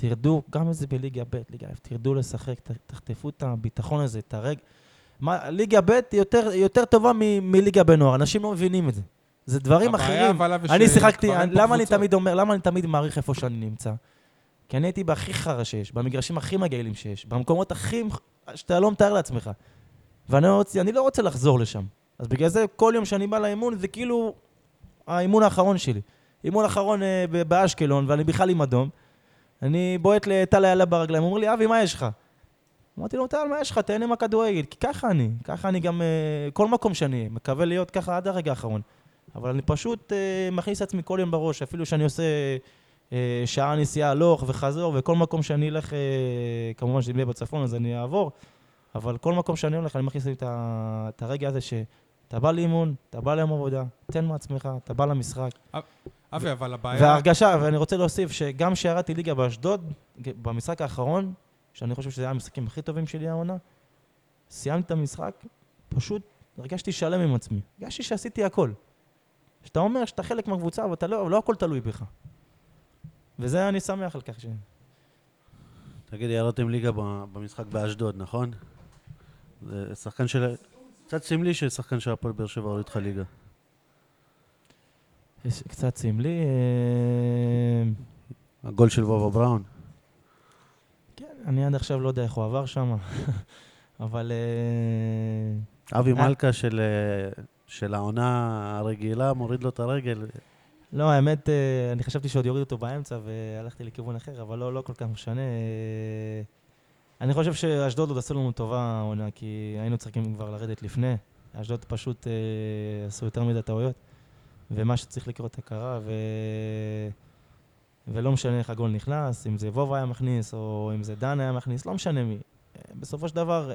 תרדו, גם אם זה בליגה ב', ליגה א', תרדו לשחק, ת- תחטפו את הביטחון הזה, את הרג... מה, ליגה ב' יותר, יותר טובה מ- מליגה בנוער, אנשים לא מבינים את זה. זה דברים אחרים. אני שיחקתי, למה אני. תמיד אומר, למה אני תמיד מעריך איפה שאני נמצא? כי אני הייתי בהכי חרא שיש, במגרשים הכי מגעילים שיש, במקומות הכי... שאתה לא מתאר לעצמך. ואני לא רוצה, אני לא רוצה לחזור לשם. אז בגלל זה, כל יום שאני בא לאימון, זה כאילו האימון האחרון שלי. אימון אחרון אה, באשקלון, ואני בכלל עם אדום. אני בועט לטל איילה ברגליים, הוא אומר לי, אבי, מה יש לך? אמרתי לו, טל, מה יש לך? תהנה מהכדורגל. כי ככה אני, ככה אני גם, אה, כל מקום שאני מקווה להיות ככה עד הרגע האחרון. אבל אני פשוט אה, מכניס את עצמי כל יום בראש, אפילו שאני עושה אה, שעה נסיעה הלוך וחזור, וכל מקום שאני אלך, כמובן שזה יהיה בצפון אז אני אעבור, אבל כל מקום שאני הולך אני מכניס לי את, הרגע הזה שאתה בא לאימון, אתה בא ליום עבודה, תן מעצמך, אתה בא למשחק. אבי, אבל הבעיה... וההרגשה, ואני רוצה להוסיף, שגם כשירדתי ליגה באשדוד, במשחק האחרון, שאני חושב שזה היה המשחקים הכי טובים שלי העונה, סיימתי את המשחק, פשוט הרגשתי שלם עם עצמי. הרגשתי שעשיתי הכל. שאתה אומר שאתה חלק מהקבוצה, אבל לא, לא הכל תלוי בך. וזה אני שמח על כך ש... תגיד, ירדתם ליגה במשחק באשדוד, נכון? זה שחקן של... קצת סמלי ששחקן של הפועל באר שבע הוריד לך ליגה. יש קצת סמלי. אה, הגול של וובה בראון. כן, אני עד עכשיו לא יודע איך הוא עבר שם, אבל... אה, אבי אה. מלכה של, של העונה הרגילה מוריד לו את הרגל. לא, האמת, אני חשבתי שעוד יוריד אותו באמצע והלכתי לכיוון אחר, אבל לא, לא כל כך משנה. אני חושב שאשדוד עוד עשו לנו טובה העונה, כי היינו צריכים כבר לרדת לפני. אשדוד פשוט עשו יותר מדי טעויות, ומה שצריך לקרות קרה, ו... ולא משנה איך הגול נכנס, אם זה וובה היה מכניס, או אם זה דן היה מכניס, לא משנה מי. בסופו של דבר,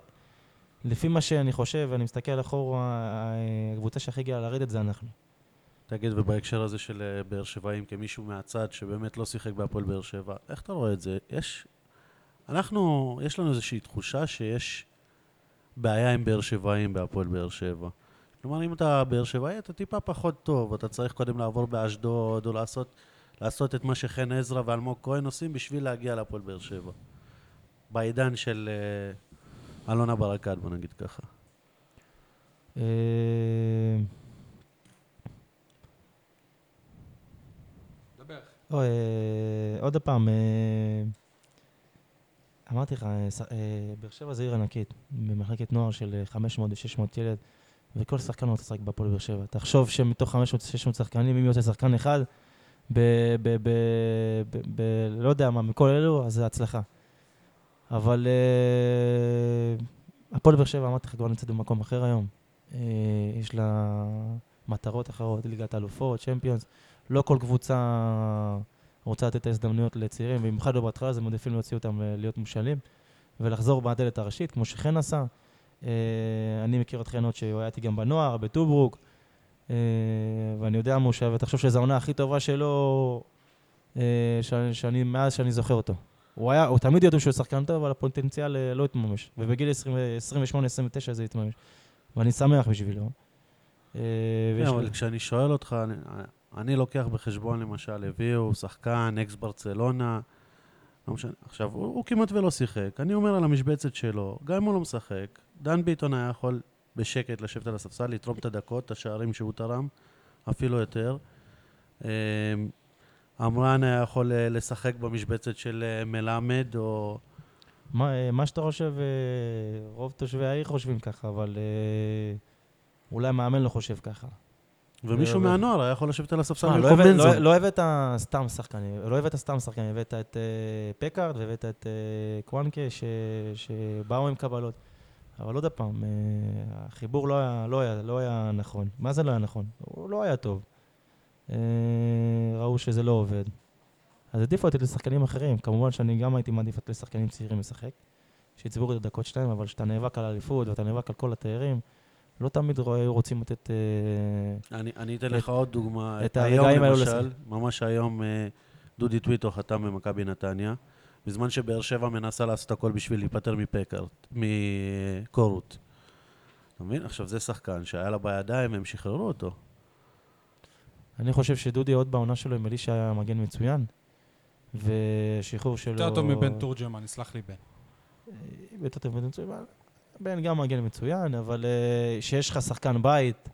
לפי מה שאני חושב, ואני מסתכל אחורה, הקבוצה שהכי הגיעה לרדת זה אנחנו. תגיד, ובהקשר הזה של אה, באר שבעים, כמישהו מהצד שבאמת לא שיחק בהפועל באר שבע, איך אתה רואה את זה? יש... אנחנו, יש לנו איזושהי תחושה שיש בעיה עם באר שבעים בהפועל באר שבע. כלומר, אם אתה באר שבעי, אתה טיפה פחות טוב, אתה צריך קודם לעבור באשדוד, או לעשות, לעשות את מה שחן עזרא ואלמוג כהן עושים בשביל להגיע להפועל באר שבע. בעידן של אה, אלונה ברקת, בוא נגיד ככה. אה. או, אה, עוד פעם, אה, אמרתי לך, אה, באר שבע זה עיר ענקית, במחלקת נוער של אה, 500 ו-600 ילד, וכל שחקן רוצה לשחק בהפועל באר שבע. תחשוב שמתוך 500-600 שחקנים, אם יוצא שחקן אחד, ב... ב, ב, ב, ב לא יודע מה, מכל אלו, אז זה הצלחה. אבל אה, הפועל באר שבע, אמרתי לך, כבר נמצאת במקום אחר היום. אה, יש לה מטרות אחרות, ליגת האלופות, צ'מפיונס. לא כל קבוצה רוצה לתת את ההזדמנויות לצעירים, במיוחד לא בהתחלה, אז הם מעדיפים להוציא אותם אה, להיות מושאלים, ולחזור בדלת הראשית, כמו שחן עשה. אה, אני מכיר את חן עוד שהוא היה איתי גם בנוער, בטוברוק, אה, ואני יודע מה הוא שווה. תחשוב שזו העונה הכי טובה שלו, אה, שאני, שאני, מאז שאני זוכר אותו. הוא היה, הוא תמיד ידעו שהוא שחקן טוב, אבל הפוטנציאל לא התממש. ובגיל 28-29 זה התממש. ואני שמח בשבילו. כן, אבל כשאני שואל אותך, אני, אני לוקח בחשבון למשל, הביאו שחקן, אקס ברצלונה, לא משנה, עכשיו, הוא, הוא כמעט ולא שיחק, אני אומר על המשבצת שלו, גם אם הוא לא משחק, דן ביטון היה יכול בשקט לשבת על הספסל, לתרום את הדקות, את השערים שהוא תרם, אפילו יותר. אמ, עמרן היה יכול אה, לשחק במשבצת של אה, מלמד, או... מה, אה, מה שאתה חושב, רוב תושבי העיר חושבים ככה, אבל אולי המאמן לא חושב ככה. ומישהו מהנוער היה יכול לשבת על הספסל אה, לא במקום הבאת- לא-. לא הבאת סתם שחקנים, לא הבאת סתם שחקנים, הבאת את אה, פקארד והבאת את אה, קוואנקה שבאו עם קבלות. אבל עוד פעם, אה, החיבור לא היה, לא, היה, לא היה נכון. מה זה לא היה נכון? הוא לא היה טוב. ראו שזה לא עובד. אז העדיפו אותי לשחקנים אחרים. כמובן שאני גם הייתי מעדיף לתת לשחקנים צעירים לשחק, שיצברו את הדקות שלהם, אבל כשאתה נאבק על האליפות ואתה נאבק על כל התארים, לא תמיד רוצים לתת... אה, אני, אני אתן את- לך עוד דוגמה. את היום הרגעים האלו למשל. ממש היום אה, דודי טוויטו חתם במכבי נתניה, בזמן שבאר שבע מנסה לעשות הכל בשביל להיפטר מפקארט, מקורות. אתה מבין? עכשיו זה שחקן שהיה לה בידיים, הם שחררו אותו. אני חושב שדודי עוד בעונה שלו עם אלישע היה מגן מצוין. ושחרור שלו... יותר טוב מבן תורג'מן, יסלח לי בן. אה, יותר טוב מבן מצוין. בן גם מגן מצוין, אבל אה, שיש לך שחקן בית,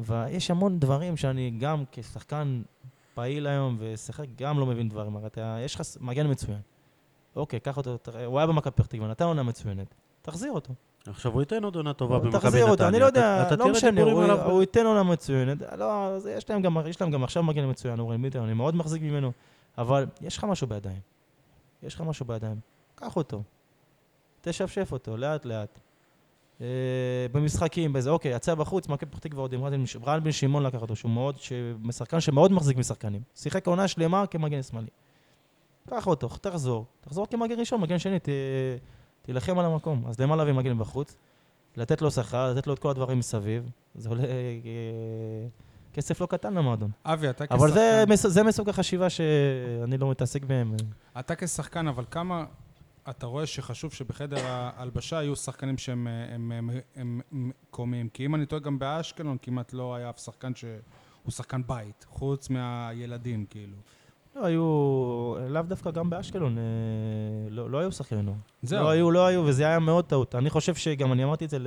ויש המון דברים שאני גם כשחקן פעיל היום ושיחק, גם לא מבין דברים. הרי אתה, יש לך מגן מצוין. אוקיי, קח אותו, הוא היה במכבי פתח תקווה, נתן עונה מצוינת. תחזיר אותו. עכשיו הוא ייתן עוד עונה טובה במכבי נתניה. תחזיר אותו, אני לא יודע, לא משנה, הוא, ייתן עונה מצוינת, לא, יש להם גם, יש להם גם עכשיו מגן מצוין, אורן מיטר, אני מאוד מחזיק ממנו, אבל יש לך משהו בידיים, יש לך משהו בידיים, קח אותו, תשפשף אותו, לאט לאט. אה, במשחקים, באיזה, אוקיי, יצא בחוץ, מכבי פתח תקווה עוד עם רן בן- שמעון לקח אותו, שהוא מאוד, שחקן שמאוד מחזיק משחקנים. שיחק עונה שלמה כמגן שמאלי. קח אותו, תחזור, תחזור כמגן ראשון, מגן שני, ת, תילחם על המקום. אז למה להביא מגן בחוץ? לתת לו שכר, לתת לו את כל הדברים מסביב. זה עולה אה, כסף לא קטן למועדון. אבי, אתה אבל זה, כשחקן, מס- זה מסוג החשיבה שאני לא מתעסק בהם. אתה כשחקן, אבל כמה אתה רואה שחשוב שבחדר ההלבשה יהיו שחקנים שהם הם, הם, הם, הם קומיים? כי אם אני טועה, גם באשקלון כמעט לא היה אף שחקן שהוא שחקן בית, חוץ מהילדים, כאילו. לא היו, לאו דווקא גם באשקלון, אה, לא, לא היו שחקני נוער. זהו. לא היו, לא היו, וזה היה מאוד טעות. אני חושב שגם, אני אמרתי את זה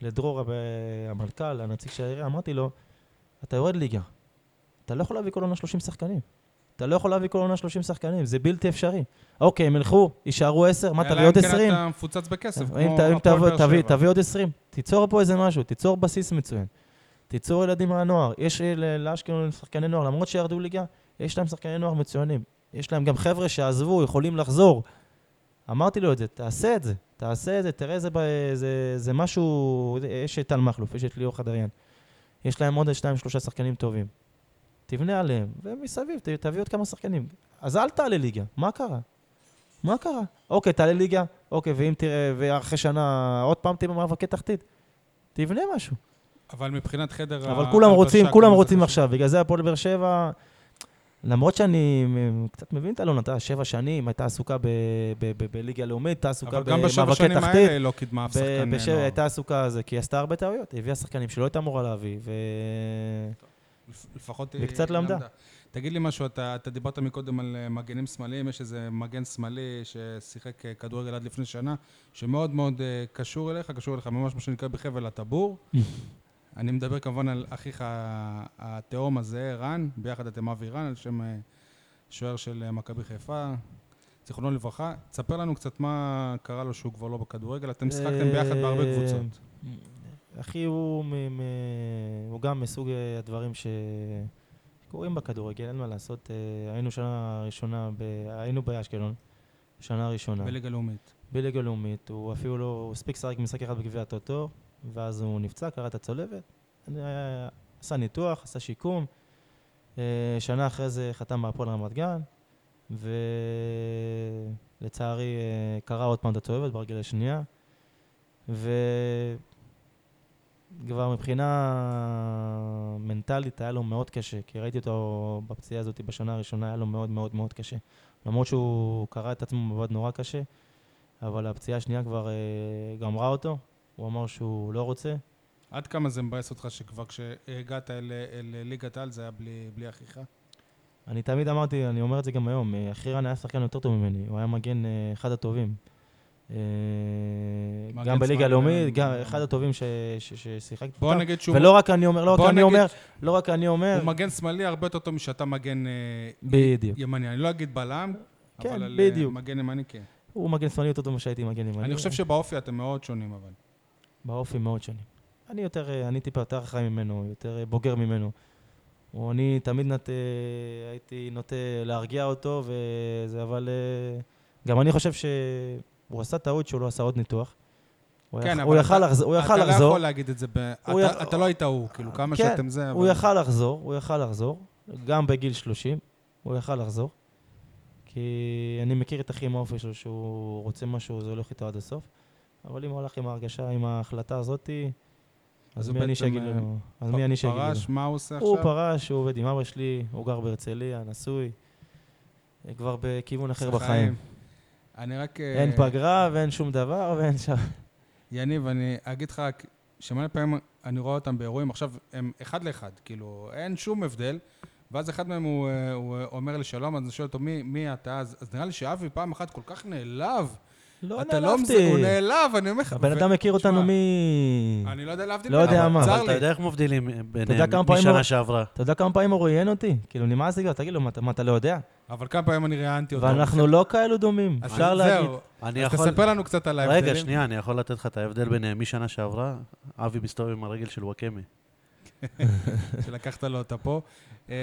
לדרור, המנכ"ל, הנציג של העירייה, אמרתי לו, אתה יורד ליגה, אתה לא יכול להביא כל עונה 30 שחקנים. אתה לא יכול להביא כל עונה 30 שחקנים, זה בלתי אפשרי. אוקיי, הם ילכו, יישארו 10, מה, תביא עוד אלא אם 20? כן אתה מפוצץ בכסף, כמו הפועל באר שבע. תביא עוד 20. תיצור פה איזה משהו, תיצור בסיס מצוין. תיצור ילדים מהנוער. יש ל- לאשקלון שחקני נוער, למרות שירדו ליגה, יש להם שחקני נוער מצוינים. יש להם גם חבר'ה שעזבו, יכולים לחזור. אמרתי לו את זה, תעשה את זה, תעשה את זה, תראה איזה, זה, זה משהו, יש את טל מכלוף, יש את ליאור חדריאן. יש להם עוד שניים, שלושה שחקנים טובים. תבנה עליהם, ומסביב ת, תביא עוד כמה שחקנים. אז אל תעלה ליגה, מה קרה? מה קרה? אוקיי, תעלה ליגה, אוקיי, ואם תראה, ואחרי שנה עוד פעם תהיה במאבקי תחתית, תבנה משהו. אבל מבחינת חדר אבל כולם רוצים, כולם רוצים? עכשיו, בגלל זה הפועל באר שבע, למרות שאני קצת מבין את אלון, אתה שבע שנים, הייתה עסוקה בליגה לאומית, הייתה עסוקה אבל גם בשבע במאבקי שנים תחתית. האלה לא קידמה אף שחקן. הייתה עסוקה כי היא עשתה הרבה טעויות, הביאה שחקנים שלא הייתה אמורה להביא, ו... לפ- לפחות וקצת היא למדה. תגיד לי משהו, אתה, אתה דיברת מקודם על אה, מגנים שמאליים, יש איזה מגן שמאלי ששיחק אה, כדורגל עד לפני שנה, שמאוד מאוד אה, קשור אליך, קשור אליך ממש מה שנקרא בחבל הטבור. אני מדבר כמובן על אחיך ה- התאום הזה, רן, ביחד אתם אבי רן, על שם אה, שוער של אה, מכבי חיפה, זיכרונו לברכה. תספר לנו קצת מה קרה לו שהוא כבר לא בכדורגל, אתם שיחקתם ביחד בהרבה אה, קבוצות. אחי הוא, מ- מ- הוא גם מסוג אה, הדברים שקורים בכדורגל, אין מה לעשות. אה, היינו שנה ראשונה, ב- היינו באשקלון, שנה ראשונה. בליגה לאומית. בליגה לאומית, הוא אפילו לא, הוא הספיק לשחק משחק אחד בגביע הטוטו, ואז הוא נפצע, קרע את הצולבת, אה, עשה ניתוח, עשה שיקום, שנה אחרי זה חתם בהפועל רמת גן, ולצערי קרע עוד פעם את הצולבת ברגל השנייה, וכבר מבחינה מנטלית היה לו מאוד קשה, כי ראיתי אותו בפציעה הזאת בשנה הראשונה, היה לו מאוד מאוד מאוד קשה. למרות שהוא קרע את עצמו בבד נורא קשה, אבל הפציעה השנייה כבר אה, גמרה אותו, הוא אמר שהוא לא רוצה. עד כמה זה מבאס אותך שכבר כשהגעת אל, אל ליגת העל זה היה בלי, בלי אחיך? אני תמיד אמרתי, אני אומר את זה גם היום, אה, אחי רן היה שחקן יותר טוב ממני, הוא היה מגן אה, אחד הטובים. אה, גם בליגה הלאומית, גם- אחד הטובים ש- ש- ששיחקתי בוא. נגיד שהוא... ולא רק אני אומר, לא רק אני אומר, לא רק אני אומר, הוא מגן שמאלי הרבה יותר טוב משאתה מגן אה. ימני. אני לא אגיד בלם, כן, אבל על אה. מגן ימני כן. הוא מגן שמאלי יותר טוב ממה שהייתי מגן ימני. אני חושב שבאופי אתם מאוד שונים אבל. באופי מאוד שונים. אני יותר, אני טיפה יותר אחראי ממנו, יותר בוגר ממנו. או אני תמיד נת, הייתי נוטה להרגיע אותו, וזה, אבל גם אני חושב שהוא עשה טעות שהוא לא עשה עוד ניתוח. הוא כן, אבל הוא יכל אתה- לחזור, הוא אתה לא יכול להגיד את זה, ב- הוא אתה- י- אתה לא היית הוא, כאילו כמה כן, שאתם זה, הוא אבל... יכל לחזור, הוא יכל לחזור, גם בגיל 30, הוא יכל לחזור. כי אני מכיר את אחי עם האופי שלו, שהוא רוצה משהו, זה הולך איתו עד הסוף. אבל אם הוא הלך עם ההרגשה, עם ההחלטה הזאתי, אז אז הוא מי אני שיגיד אה, לו? אז פ- מי אני שיגיד לו? פרש, מה הוא עושה הוא עכשיו? פרש, הוא עובד עם אבא שלי, הוא גר בהרצליה, נשוי. כבר בכיוון אחר בחיים. אני רק... אה, אין פגרה ואין שום דבר ואין שם... יניב, אני אגיד לך רק, שמלא פעמים אני רואה אותם באירועים, עכשיו הם אחד לאחד, כאילו, אין שום הבדל, ואז אחד מהם הוא, אה, הוא אומר לי שלום, אז אני שואל אותו, מי, מי אתה? אז, אז נראה לי שאבי פעם אחת כל כך נעלב. לא אתה לא מזה, הוא נעלב, אני אומר לך. הבן ו- אדם מכיר אותנו מ... אני לא יודע להבדיל לא יודע מה. צר אבל אתה לי. יודע איך מבדילים ביניהם כמה פעמים משנה שעברה? אתה יודע כמה פעמים הוא ראיין אותי? כאילו, נמאס לי כבר, תגיד לו, מה, אתה- מה, אתה לא יודע? אבל כמה פעמים אני ראיינתי אותו. ואנחנו לא כאלו דומים, אז אפשר זהו, להגיד. אני אז יכול... תספר לנו קצת על ההבדלים. רגע, שנייה, אני יכול לתת לך את ההבדל ביניהם משנה שעברה. אבי מסתובב עם הרגל של וואקמה. שלקחת לו אותה פה. אה,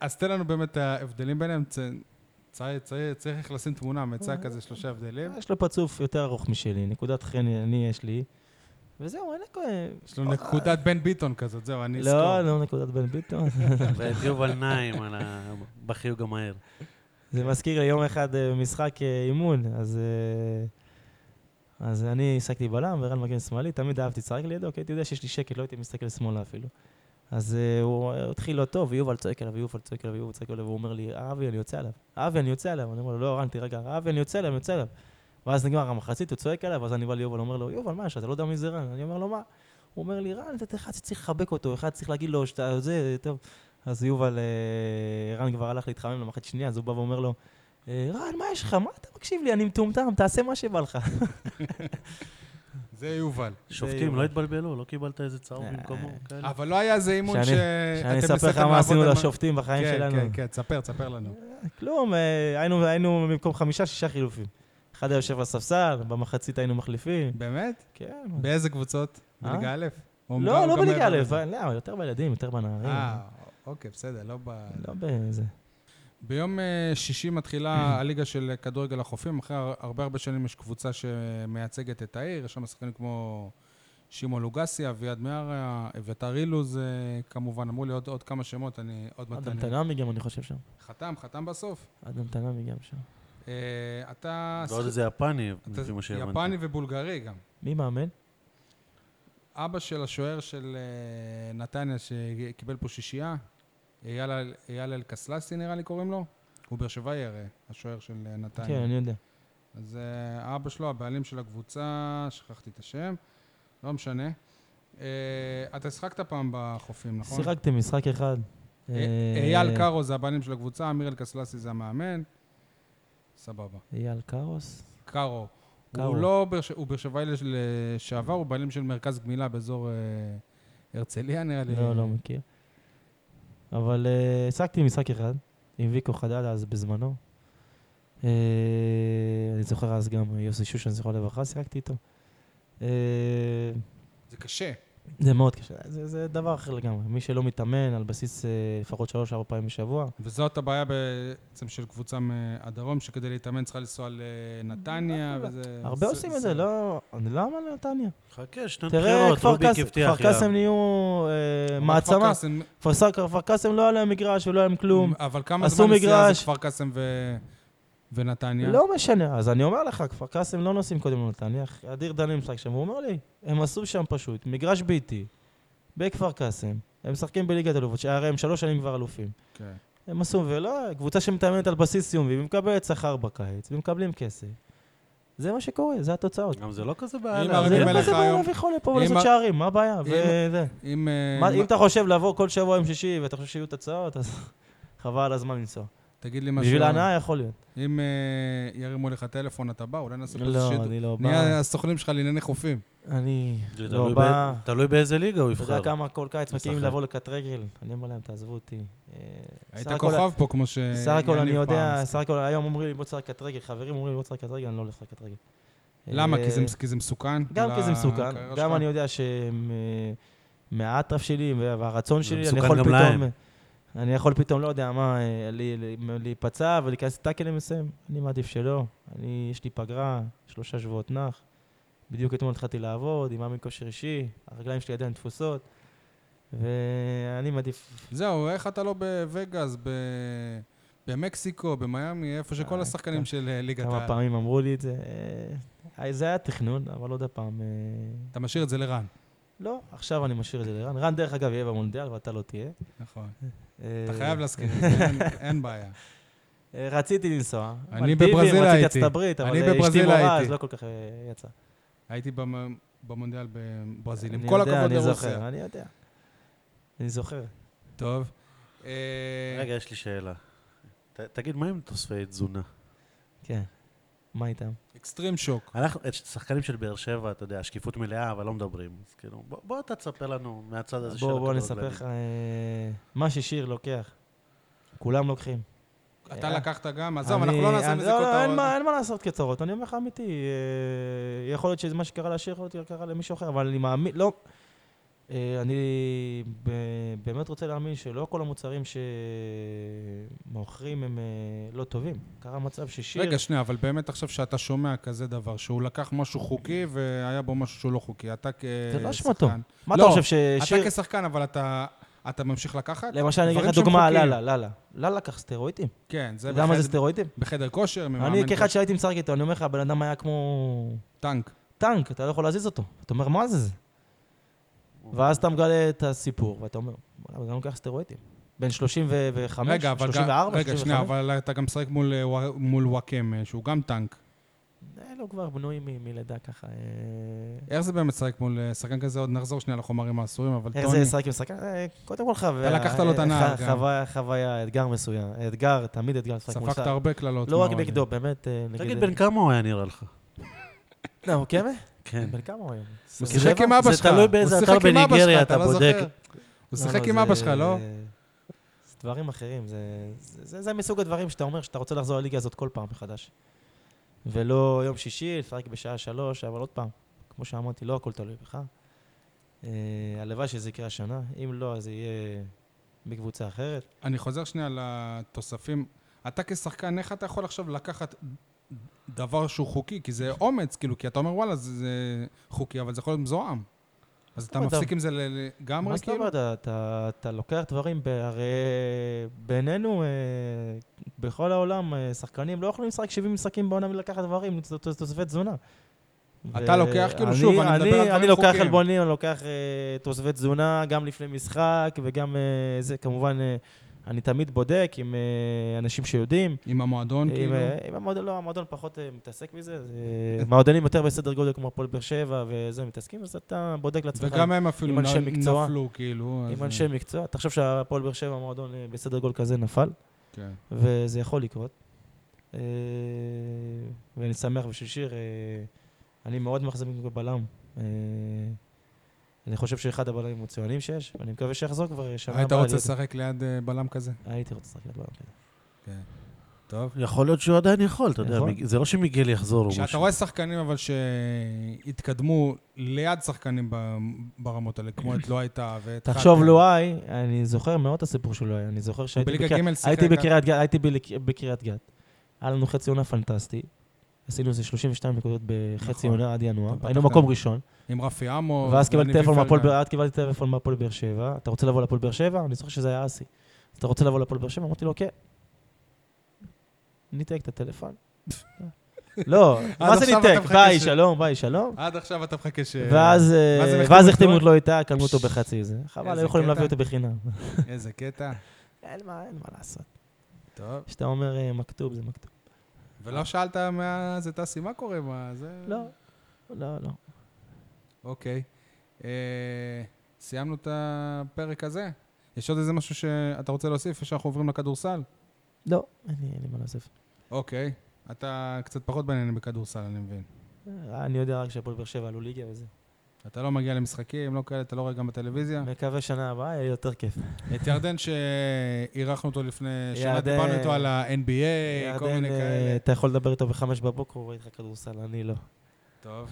אז תן לנו באמת את ההבדלים ביניהם. צ- צריך- לשים תמונה, מצא כזה שלושה הבדלים. יש לו פרצוף יותר ארוך משלי, נקודת חן אני יש לי. וזהו, אין לכל... יש לו נקודת בן ביטון כזאת, זהו, אני אזכור. לא, לא נקודת בן ביטון. ואת יובל נעים על ה- בחיוג המהיר. זה מזכיר לי יום אחד אה, משחק אה, אימון, אז... אה, אז אני השחקתי בלם ורן מגן שמאלי, תמיד אהבתי לשחק לידו, כי הייתי יודע שיש לי שקט, לא הייתי מסתכל שמאלה אפילו. אז אה, הוא התחיל לא טוב, ויובל צועק עליו, ויובל צועק עליו, ויובל צועק עליו, והוא אומר לי, אבי, אני יוצא עליו. אבי, אני יוצא עליו. אני אומר לו, לא, רן, תירגע, אבי, אני יוצא עליו, אני יוצא עליו. ואז נגמר המחצית, הוא צועק עליו, אז אני בא ליובל, אומר לו, יובל, מה יש לך? אתה לא יודע מי זה רן? אני אומר לו, מה? הוא אומר לי, רן, אתה אחד שצריך לחבק אותו, אחד צריך להגיד לו שאתה זה, טוב. אז יובל, אה, רן כבר הלך להתחמם למחצית שנייה, אז הוא בא ואומר לו, אה, רן, מה יש לך? מה אתה מקשיב לי? אני מטומטם, תעשה מה שבא לך. זה יובל. שופטים. לא התבלבלו, לא קיבלת איזה צהוב אה, במקומו? כאלה? אבל לא היה איזה אימון שאתם שאני אספר לך מה עשינו לשופטים בחיים כן, שלנו. כן, כן, תספר, תספר לנו. כלום, אה, היינו, במקום חמישה, שישה חילופים. אחד היה יושב בספסל, במחצית היינו מחליפים. באמת? כן. באיזה קבוצות? אה? בליגה א'? לא, לא בליגה מעבר א'? לא, יותר בילדים, יותר בנערים. אה, אוקיי, בסדר, לא ב... לא בזה. ביום אה, שישי מתחילה הליגה של כדורגל החופים. אחרי הר- הרבה הרבה שנים יש קבוצה שמייצגת את העיר. יש שם שחקנים כמו שמעון לוגסי, אביעד מיארה, אביתר אילוז, אה, כמובן. אמרו לי עוד, עוד כמה שמות, אני עוד מעט... אדם אני- תנעמי גם, אני חושב שם. חתם, חתם בסוף. אדם תנעמי גם שם. אה, אתה... ועוד איזה יפני, לפי מה שהבנתי. יפני ובולגרי גם. מי מאמן? אבא של השוער של אה, נתניה, שקיבל פה שישייה, אייל אל- אייל אלקסלסי נראה לי קוראים לו. הוא באר שבעי הרי, השוער של אה, נתניה. כן, אני יודע. אז אה, אבא שלו, הבעלים של הקבוצה, שכחתי את השם, לא משנה. אה, אתה שיחקת פעם בחופים, נכון? שיחקתי משחק אחד. אייל קארו זה הבעלים של הקבוצה, אמיר אלקסלסי זה המאמן. סבבה. אייל קארוס? קארו. הוא לא הוא באר שבעי לש- לשעבר, הוא בעלים של מרכז גמילה באזור הרצליה, נראה לי. לא, לא מכיר. אבל אה, השחקתי משחק אחד עם ויקו חדד אז בזמנו. אה, אני זוכר אז גם יוסי שושן, זכרו לברכה, שיחקתי איתו. אה, זה קשה. זה מאוד קשה, זה, זה דבר אחר לגמרי. מי שלא מתאמן על בסיס אה, לפחות שלוש-ארבע פעמים בשבוע, וזאת הבעיה בעצם של קבוצה מהדרום, שכדי להתאמן צריכה לנסוע לנתניה, וזה... הרבה עושים את זה, לא... אני למה לנתניה? חכה, שנת תראה, בחירות, רוביק הבטיח כפר קאסם נהיו אה, מעצמה. כפר קאסם- לא היה להם מגרש ולא היה להם כלום. אבל כמה זמן נסיעה. זה כפר קאסם ו- ונתניה? לא משנה, אז אני אומר לך, כפר קאסם לא נוסעים קודם לנתניה, אדיר דני משחק שם, הוא אומר לי, הם עשו שם פשוט מגרש ביתי, בכפר קאסם, הם משחקים בליגת אלופות, שהרי הם שלוש שנים כבר אלופים. כן. הם עשו, ולא, קבוצה שמתאמנת על בסיס יומי, ומקבלת שכר בקיץ, ומקבלים כסף. זה מה שקורה, זה התוצאות. גם זה לא כזה אם בעיה. זה לא כזה בעיה להביא חולה פה ולעשות שערים, מה הבעיה? אם- וזה. אם... אה, אם אתה חושב לבוא כל שבוע עם שישי ואתה חושב שיהיו תוצאות, אז חבל הזמן לנסוע. תגיד לי משהו. בשביל ההנאה יכול להיות. אם אה, ירימו לך טלפון, אתה בא, אולי נעשה פה לא, שידור. אני לא נהיה בא. הסוכנים שלך לענייני חופים. אני זה לא תלוי בא. ב- תלוי באיזה ליגה הוא אתה יודע יבחר. כמה כל קיץ מגיעים משחק. לבוא לקט רגל? אני אומר להם, תעזבו אותי. אה, היית כוכב פה, כמו ש... סך הכל אני יודע. סך הכל היום אומרים לי בוא תשחק קט רגל, חברים אומרים לי בוא תשחק קט רגל, אני לא הולך לשחק קט רגל. למה? אה, כי זה- כי זה מסוכן? גם כי זה מסוכן, גם? אני יודע שמהאטרף שלי והרצון זה שלי, אני מסוכן יכול גם פתאום... אני יכול פתאום, לא יודע מה, אה, להיפצע ולהיכנס לטאקלים מסוים, אני מעדיף שלא. אני, יש לי פגרה, שלושה שבועות נח. בדיוק אתמול התחלתי לעבוד, עם מאמין כושר אישי, הרגליים שלי עדיין תפוסות, ואני מעדיף... זהו, איך אתה לא בווגאס, ב... במקסיקו, במיאמי, איפה שכל אה, השחקנים כמה- של אה, ליגת כמה העל. פעמים אמרו לי את זה. זה היה תכנון, אבל עוד פעם... אה, אתה משאיר את זה לרן. לא, עכשיו אני משאיר את זה לרן. רן, דרך אגב, יהיה במונדיאל ואתה לא תהיה. נכון. אה, אתה חייב להזכיר את זה, אין- בעיה. אה, רציתי לנסוע. אני בברזיל רציתי הייתי. ארצות הברית, אבל אני אה, אשתי בברזיל מורה. אז לא כל כך יצא. הייתי במ- במונדיאל בברזיל. עם אני כל הכבוד אני לרוסיה. זוכר, אני יודע. אני זוכר. טוב. רגע, יש לי שאלה. ת- תגיד, מה עם תוספי תזונה? כן. מה איתם? אקסטרים שוק. אנחנו, את שחקנים של באר שבע, אתה יודע, שקיפות מלאה, אבל לא מדברים. אז כאילו, בוא, בוא אתה תספר לנו מהצד הזה של בוא, בוא הכדורגלנים. נספר לך, אה, מה ששיר לוקח. כולם לוקחים. אתה אה, לקחת גם? עזוב, אנחנו לא נעשה מזה לא, לא, אין כותרות. מה- אין מה לעשות כצרות, אני אומר לך אמיתי. אה, יכול להיות שזה מה שקרה לשיר, יכול להיות שקרה למישהו אחר, אבל אני מאמין, לא... אה, אני באמת רוצה להאמין שלא כל המוצרים שמוכרים הם אה, לא טובים. קרה מצב ששיר... רגע, שנייה, אבל באמת עכשיו שאתה שומע כזה דבר, שהוא לקח משהו חוקי והיה בו משהו שהוא לא חוקי. אתה כשחקן... זה לא אשמתו. מה אתה לא, חושב ששיר... אתה כשחקן, אבל אתה, אתה ממשיך לקחת? למשל, אני אגיד לך דוגמה, חוקיים. לאללה, לאללה. לאללה לקח סטרואידים. כן, זה אתה יודע מה זה בחדר- סטרואידים? בחדר כושר, ממאמן אני כאחד. שהייתי משחק איתו, אני אומר לך, הבן אדם היה כמו טנק. טנק, אתה לא יכול להזיז אותו. אתה אומר, מה זה? ואז אתה מגלה את הסיפור, ואתה אומר, וואלה, אדם לוקח סטרואידים. בן 35, רגע, אבל גם... 34, רגע, שנייה, 35. אבל אתה גם משחק מול, אה, מול וואקם, אה, שהוא גם טנק. אלו כבר בנויים מלידה ככה. אה, איך זה באמת לשחק מול אה, שחקן כזה? עוד נחזור שנייה לחומרים האסורים, אבל איך טוני... זה לשחק עם שחקן? אה, קודם כל חוויה. לקחת לו את אה, הנער גם. חוויה, חוויה, אתגר מסוים. אתגר, תמיד אתגר לשחק מול ספגת שחקן. הרבה קללות. לא רק. נגדו, באמת, אה. תגיד, בן כמה הוא היה נראה לך? לא, הוא כמה? כן. בן כמה הוא היום? הוא? שיחק עם אבא זה שלך. תלוי באיזה אתר בניגריה אתה לא בודק. הוא שיחק לא, עם זה- אבא שלך, לא? זה דברים אחרים, זה, זה, זה, זה מסוג הדברים שאתה אומר שאתה רוצה לחזור לליגה הזאת כל פעם מחדש. ולא יום שישי, לשחק בשעה שלוש, אבל עוד פעם, כמו שאמרתי, לא הכל תלוי בך. אה, הלוואי שזה יקרה השנה, אם לא, אז זה יהיה בקבוצה אחרת. אני חוזר שנייה לתוספים. אתה כשחקן, איך אתה יכול עכשיו לקחת דבר שהוא חוקי? כי זה אומץ, כאילו, כי אתה אומר, וואלה, זה, זה חוקי, אבל זה יכול להיות מזוהם. אז אתה מפסיק עם זה לגמרי, מה זאת כאילו? אומרת, אתה, לוקח דברים, הרי בינינו, אה, בכל העולם, אה, שחקנים לא יכולים לשחק 70 משחקים בעונה ולקחת דברים, תוספי תזונה. אתה לוקח, כאילו, שוב, אני מדבר על דברים אני לוקח חוקיים. חלבונים, אני לוקח אה, תוספי תזונה, גם לפני משחק, וגם אה, זה, כמובן, אה, אני תמיד בודק עם אה, אנשים שיודעים. עם המועדון, עם, כאילו? אה, עם המועדון, לא, המועדון פחות אה, מתעסק בזה. זה- מועדונים יותר בסדר גודל כמו הפועל באר שבע וזה, מתעסקים, אז אתה בודק לעצמך. וגם הם אפילו נ- מקצוע. נפלו, כאילו. אז, עם אנשי מקצוע. תחשוב שהפועל באר שבע, מועדון אה, בסדר גודל כזה, נפל, כן. וזה יכול לקרות. ואני שמח בשביל שיר, אני מאוד מחזיק בבלם. אני חושב שאחד הבלמים המצוינים שיש, ואני מקווה שיחזור כבר שנה הבאה. היית רוצה לשחק ליד אה, בלם כזה? הייתי רוצה לשחק ליד בלם כזה. כן. טוב. יכול להיות שהוא עדיין יכול, אתה יודע, יכול. מיג- זה לא שמיגל יחזור או כשאתה משהו. רואה שחקנים אבל שהתקדמו ליד שחקנים ברמות האלה, כמו את לא הייתה ואת תחשוב. לואי, אני זוכר מאוד את הסיפור של לואי, אני זוכר שהייתי אה? בקריית גת. היה לנו חצי עונה פנטסטי. עשינו איזה 32 נקודות בחצי נכון. עונה עד ינואר. היינו מקום. ראשון. עם רפי עמו. ואז קיבלתי טלפון מהפועל. באר- אז קיבלתי טלפון מהפועל באר שבע. אתה רוצה לבוא לפועל באר שבע? אני זוכר שזה היה אסי. אתה רוצה לבוא לפועל באר שבע? אמרתי לו, כן. ניתק את הטלפון. לא, מה זה ניתק? ביי, שלום, ביי, שלום. עד עכשיו אתה מחכה ש... ואז אה, החתימו אותו? איתה, קלמו אותו בחצי זה. חבל, היו יכולים. להביא אותו בחינם. איזה קטע. אין מה, אין מה לעשות. טוב. כשאתה אומר אה, מכתוב, זה מכתוב. ולא שאלת מה זה טסי, מה קורה? מה זה... לא, לא, לא. אוקיי. אה, סיימנו את הפרק הזה. יש עוד איזה משהו שאתה רוצה להוסיף לפני שאנחנו עוברים לכדורסל? לא, אין לי אין לי מה להוסיף. אוקיי. אתה קצת פחות בעניינים בכדורסל, אני מבין. אה, אני יודע רק שהפועל באר שבע עלו ליגה וזה. אתה לא מגיע למשחקים, לא כאלה, אתה לא רואה גם בטלוויזיה. מקווה שנה הבאה יהיה יותר כיף. את ירדן שאירחנו אותו לפני שנה, דיברנו איתו על ה-NBA, כל מיני אה, כאלה. אתה יכול לדבר איתו בחמש בבוקר, הוא רואה איתך כדורסל, אני לא. טוב.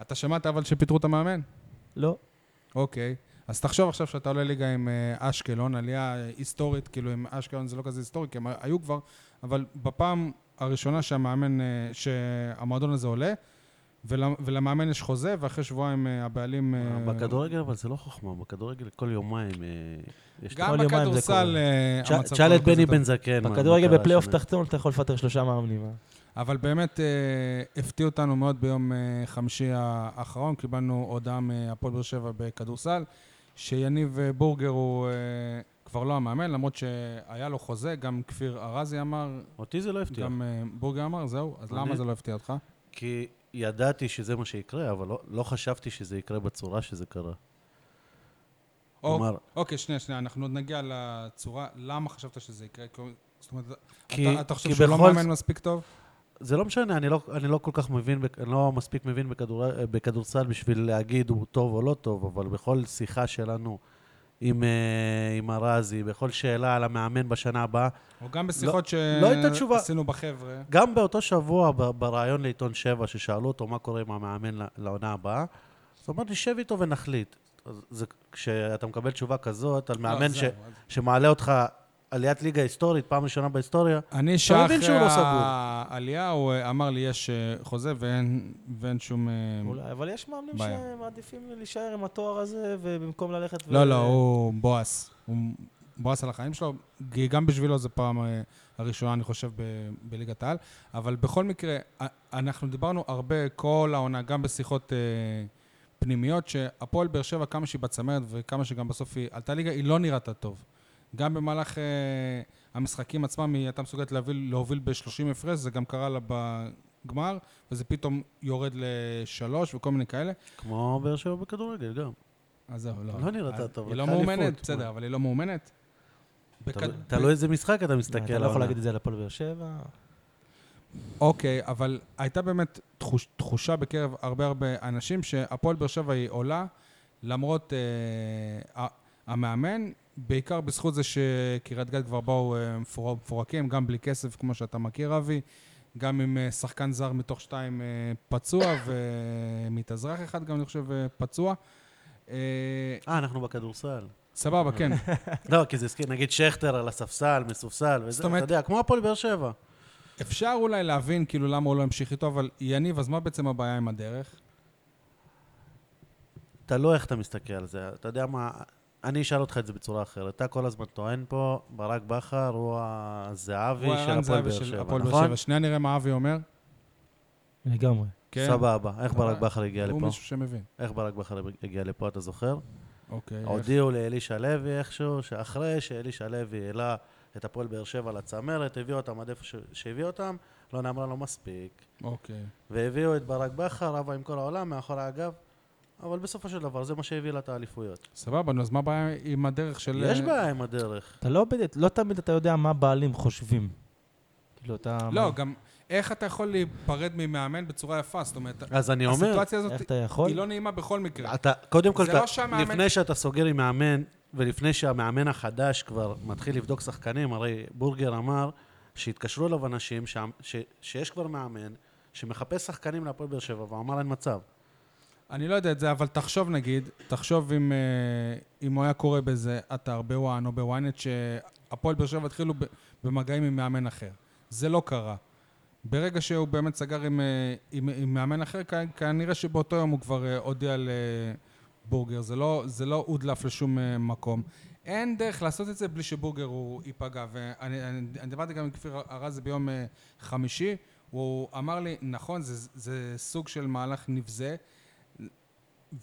אתה שמעת אבל שפיטרו את המאמן? לא. אוקיי. אז תחשוב עכשיו שאתה עולה ליגה עם אה, אשקלון, עלייה היסטורית, כאילו עם אשקלון זה לא כזה היסטורי, כי הם היו כבר, אבל בפעם הראשונה שהמאמן, אה, שהמועדון הזה עולה, ול, ולמאמן יש חוזה, ואחרי שבועיים אה, הבעלים... אה, בכדורגל אבל זה לא חוכמה, בכדורגל כל יומיים אה, יש... גם כל יומיים זה בכדורסל. אה, המצב תשאל את בני. בן זקן. בכדורגל בפלייאוף. תחתון אתה יכול לפטר שלושה מאמנים. אה? אבל באמת אה, הפתיע אותנו מאוד ביום אה, חמישי האחרון, קיבלנו הודעה מהפועל באר שבע בכדורסל, שיניב אה, בורגר הוא אה, כבר לא המאמן, למרות שהיה לו חוזה, גם כפיר ארזי אמר, אותי זה לא הפתיע. גם אה, בורגר אמר, זהו, אז למה זה לא הפתיע אותך? כי ידעתי שזה מה שיקרה, אבל לא- לא חשבתי שזה יקרה בצורה שזה קרה. או- כלומר, אוקיי, שנייה, שנייה, אנחנו עוד נגיע לצורה, למה חשבת שזה יקרה? זאת אומרת, כי- אתה, אתה חושב שהוא לא מאמן מספיק טוב? זה לא משנה, אני לא, אני לא כל כך מבין, אני לא מספיק מבין בכדור, בכדורסל בשביל להגיד הוא טוב או לא טוב, אבל בכל שיחה שלנו עם, אה, עם ארזי, בכל שאלה על המאמן בשנה הבאה, או גם בשיחות לא הייתה תשובה. שעשינו בחבר'ה. גם באותו שבוע בריאיון לעיתון 7, ששאלו אותו מה קורה עם המאמן לעונה הבאה, אז הוא אמר, נשב איתו ונחליט. זה, כשאתה מקבל תשובה כזאת על לא, מאמן ש, זהו, אז- שמעלה אותך עליית ליגה היסטורית, פעם ראשונה בהיסטוריה, אני שעה אחרי לא. העלייה, הוא אה, אמר לי, יש אה, חוזה ואין ואין שום... אה, אולי, אבל יש מאמנים בעיה. שמעדיפים להישאר עם התואר הזה, ובמקום ללכת ו... לא, לא, הוא בועס. הוא בועס על החיים שלו, כי גם בשבילו זו פעם אה, הראשונה, אני חושב, ב- בליגת העל. אבל בכל מקרה, אנחנו דיברנו הרבה כל העונה, גם בשיחות אה, פנימיות, שהפועל באר שבע, כמה שהיא בצמרת וכמה שגם בסוף היא עלתה ליגה, היא לא נראתה טוב. גם במהלך אה, המשחקים עצמם, היא הייתה מסוגלת להוביל, להוביל ב-30 הפרש, זה גם קרה לה בגמר, וזה פתאום יורד לשלוש וכל מיני כאלה. כמו באר שבע בכדורגל גם. אז זהו, לא. לא נראתה טוב, היא לא מאומנת? בסדר, אבל היא לא מאומנת. תלוי- איזה משחק אתה אתה מסתכל. לא יכול. להגיד את זה על הפועל באר שבע. אוקיי, אבל הייתה באמת תחוש, תחושה בקרב הרבה הרבה אנשים שהפועל באר שבע היא עולה, למרות אה, המאמן, בעיקר בזכות זה שקריית גת כבר באו אה, מפור- מפורקים, גם בלי כסף, כמו שאתה מכיר, אבי, גם עם אה, שחקן זר מתוך שתיים אה, פצוע, ומתאזרח אחד גם, אני חושב, פצוע. אה, אנחנו בכדורסל. סבבה, כן. לא, כי זה הזכיר, נגיד שכטר על הספסל, מסופסל, וזה, אתה יודע, כמו הפועל באר שבע. אפשר אולי להבין כאילו למה הוא לא המשיך איתו, אבל יניב, אז מה בעצם הבעיה עם הדרך? תלוי איך אתה מסתכל על זה. אתה יודע מה, אני אשאל אותך את זה בצורה אחרת. אתה כל הזמן טוען פה, ברק בכר הוא הזהבי הוא של הפועל באר של שבע, הפועל באר נכון? שבע. שנייה נראה מה אבי אומר. לגמרי. כן. סבבה. איך ברק אבל- בכר הגיע הוא לפה? מישהו שמבין. איך ברק בכר הגיע לפה, אתה זוכר? אוקיי. הודיעו לאלישע לוי איכשהו, שאחרי שאלישע לוי העלה את הפועל באר שבע לצמרת, הביאו אותם עד איפה ש- שהביאו אותם, לא נאמרה לו מספיק. אוקיי. והביאו את ברק בכר, רבה עם כל העולם, מאחורי הגב, אבל בסופו של דבר זה מה שהביא לה את האליפויות. סבבה, נו, אז מה הבעיה עם הדרך של... יש בעיה עם הדרך. אתה לא, בדיוק- לא תמיד אתה יודע מה בעלים חושבים. כאילו, אתה... לא, גם איך אתה יכול להיפרד ממאמן בצורה יפה? זאת אומרת, אז אני אומר, הסיטואציה הזאת איך אתה יכול? היא לא נעימה בכל מקרה. אתה, קודם כל, זה אתה, לא שהמאמן- לפני שאתה סוגר עם מאמן, ולפני שהמאמן החדש כבר מתחיל לבדוק שחקנים, הרי בורגר אמר שהתקשרו אליו אנשים ש, ש, שיש כבר מאמן שמחפש שחקנים להפועל באר שבע, ואמר אין מצב. אני לא יודע את זה, אבל תחשוב נגיד, תחשוב אם, אה, אם הוא היה קורה באיזה אתר, בוואן או בוויינט, שהפועל באר שבע התחילו במגעים עם מאמן אחר. זה לא קרה. ברגע שהוא באמת סגר עם, אה, עם, עם מאמן אחר, כנראה שבאותו יום הוא כבר אה, הודיע לבורגר. זה לא, זה לא הודלף לשום מקום. אין דרך לעשות את זה בלי שבורגר הוא ייפגע. ואני אני, אני דיברתי גם עם כפיר ארז ביום חמישי, הוא אמר לי, נכון, זה, זה סוג של מהלך נבזה,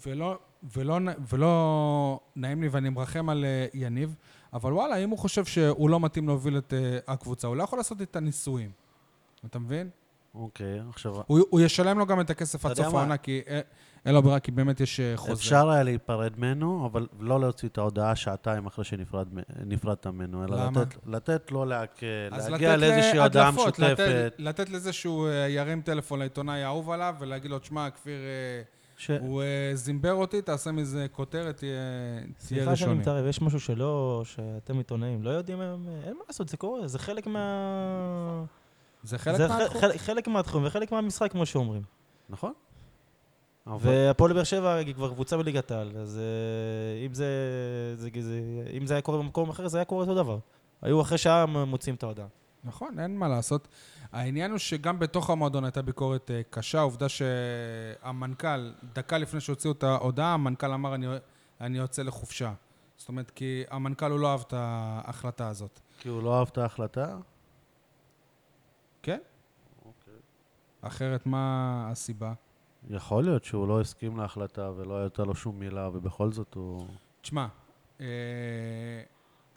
ולא, ולא, ולא נעים לי ואני מרחם על אה, יניב, אבל וואלה, אם הוא חושב שהוא לא מתאים להוביל את אה, הקבוצה, הוא לא יכול לעשות את הניסויים. אתה מבין? אוקיי, עכשיו, הוא, הוא ישלם לו גם את הכסף עד סוף? העונה, כי אין לו ברירה, כי באמת יש אה, חוזה. אפשר היה להיפרד ממנו, אבל לא להוציא את ההודעה שעתיים אחרי שנפרדת ממנו, אלא למה? לתת, לתת לו להק... להגיע לאיזושהי הודעה להדלפות, לתת, משותפת. לתת לזה שהוא ירים טלפון לעיתונאי האהוב עליו, ולהגיד לו, תשמע, כפיר, ש... הוא אה, זימבר אותי, תעשה מזה כותרת, תהיה תהיה סליחה שאני ראשוני. מתערב, יש משהו שלא, שאתם עיתונאים לא יודעים היום, אין מה לעשות, זה קורה, זה חלק מה... זה חלק זה מהתחום. חלק, חלק מהתחום וחלק מהמשחק, כמו שאומרים. נכון? והפועל באר שבע היא כבר קבוצה בליגת העל, אז אה, אם זה, זה, זה, אם זה היה קורה במקום אחר, זה היה קורה אותו דבר. היו אחרי שעה מוציאים את ההודעה. נכון, אין מה לעשות. העניין הוא שגם בתוך המועדון הייתה ביקורת אה, קשה. העובדה שהמנכ"ל, דקה לפני שהוציאו את ההודעה, המנכ"ל אמר, אני, אני יוצא לחופשה. זאת אומרת, כי המנכ"ל הוא לא אהב את ההחלטה הזאת. כי הוא לא אהב את ההחלטה? כן? אחרת, מה הסיבה? יכול להיות שהוא לא הסכים להחלטה ולא הייתה לו שום מילה, ובכל זאת הוא... תשמע, אה,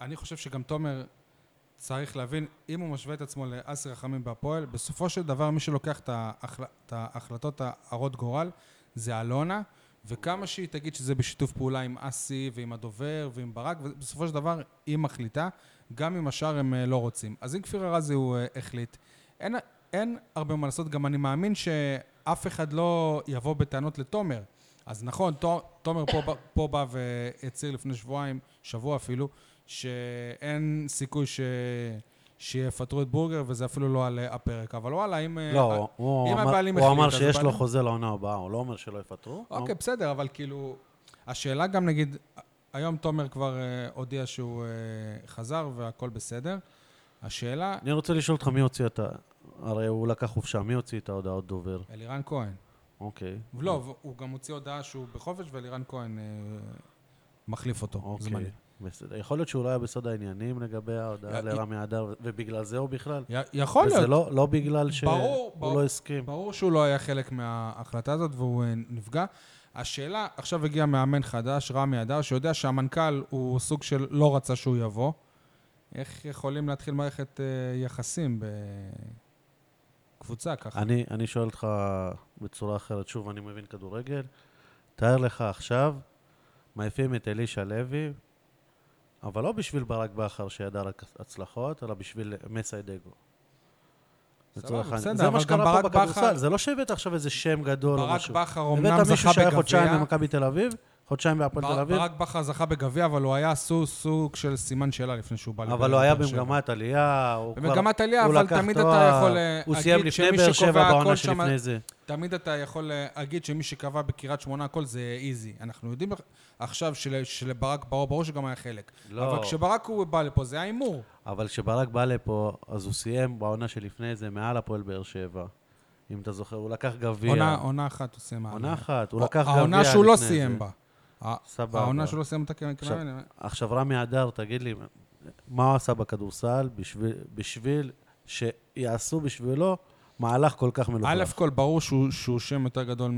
אני חושב שגם תומר צריך להבין, אם הוא משווה את עצמו לאסי רחמים בהפועל, בסופו של דבר מי שלוקח את, ההחל... את ההחלטות ההרות גורל זה אלונה, וכמה שהיא תגיד שזה בשיתוף פעולה עם אסי ועם הדובר ועם ברק, ובסופו של דבר היא מחליטה, גם אם השאר הם אה, לא רוצים. אז אם כפיר ארזי הוא אה, החליט, אין, אין הרבה מה לעשות, גם אני מאמין שאף אחד לא יבוא בטענות לתומר. אז נכון, תו- תומר פה, פה בא והצהיר לפני שבועיים, שבוע אפילו, שאין סיכוי ש... שיפטרו את בורגר, וזה אפילו לא על אה, הפרק. אבל וואלה, אם... אה, לא, הוא אם אמר- הוא אמר שיש לו חוזה לעונה הבאה, הוא לא אומר שלא יפטרו. אוקיי, בסדר, אבל כאילו... השאלה גם, נגיד, היום תומר כבר אה, הודיע שהוא אה, חזר והכל בסדר. השאלה, אני רוצה לשאול אותך מי הוציא את ה... הרי הוא לקח חופשה, מי הוציא את ההודעות דובר? אלירן כהן. אוקיי. לא, הוא גם הוציא הודעה שהוא בחופש ואלירן כהן אה, מחליף אותו, אוקיי. זמני. בסדר. יכול להיות שהוא לא היה בסוד העניינים לגבי ההודעה י- לרמי אדר, ובגלל זה הוא בכלל? י- יכול וזה להיות. לא, לא בגלל שהוא. לא הסכים. ברור שהוא לא היה חלק מההחלטה הזאת והוא אה, נפגע. השאלה, עכשיו הגיע מאמן חדש, רמי אדר, שיודע שהמנכ"ל הוא סוג של לא רצה שהוא יבוא. איך יכולים להתחיל מערכת אה, יחסים בקבוצה ככה? אני, אני שואל אותך בצורה אחרת, שוב, אני מבין כדורגל. תאר לך עכשיו, מעיפים את אלישע לוי, אבל לא בשביל ברק בכר שידע רק הצלחות, אלא בשביל מסיידגו. לצורך העניין. זה מה שקרה פה ברק בכר- בכדורסל, זה לא שהבאת עכשיו איזה שם גדול או ברק משהו. בכר הבאת אומנם מישהו זכה שהיה חודשיים בגביע. במכבי תל אביב, חודשיים בהפועל תל אביב, ברק בכר זכה בגביע, אבל הוא היה סוג, של סימן שאלה לפני שהוא בא לבאר אבל הוא היה שבע. במגמת עלייה, הוא כבר... במגמת עלייה, אבל תמיד אתה יכול אה, הוא סיים להגיד לפני שמי באר שקובע שבע הכל בעונה שם, שלפני זה. תמיד אתה יכול להגיד שמי שקבע בקריית שמונה הכל זה איזי. אנחנו יודעים עכשיו של, שלברק ברור, ברור שגם היה חלק. לא. אבל כשברק הוא בא לפה זה היה הימור. אבל כשברק בא לפה, אז הוא סיים בעונה שלפני זה מעל הפועל באר שבע. אם אתה זוכר, הוא לקח גביע. עונה, עונה אחת הוא סיים. עונה אחת, הוא לקח גביע העונה שהוא לא סיים זה. בה. סבבה. העונה שהוא לא סיים אותה עכשיו, כמאמן. עכשיו רמי אדר, תגיד לי, מה הוא עשה בכדורסל בשביל, בשביל שיעשו בשבילו מהלך כל כך א' מלוכלך? כל ברור שהוא, שהוא שם יותר גדול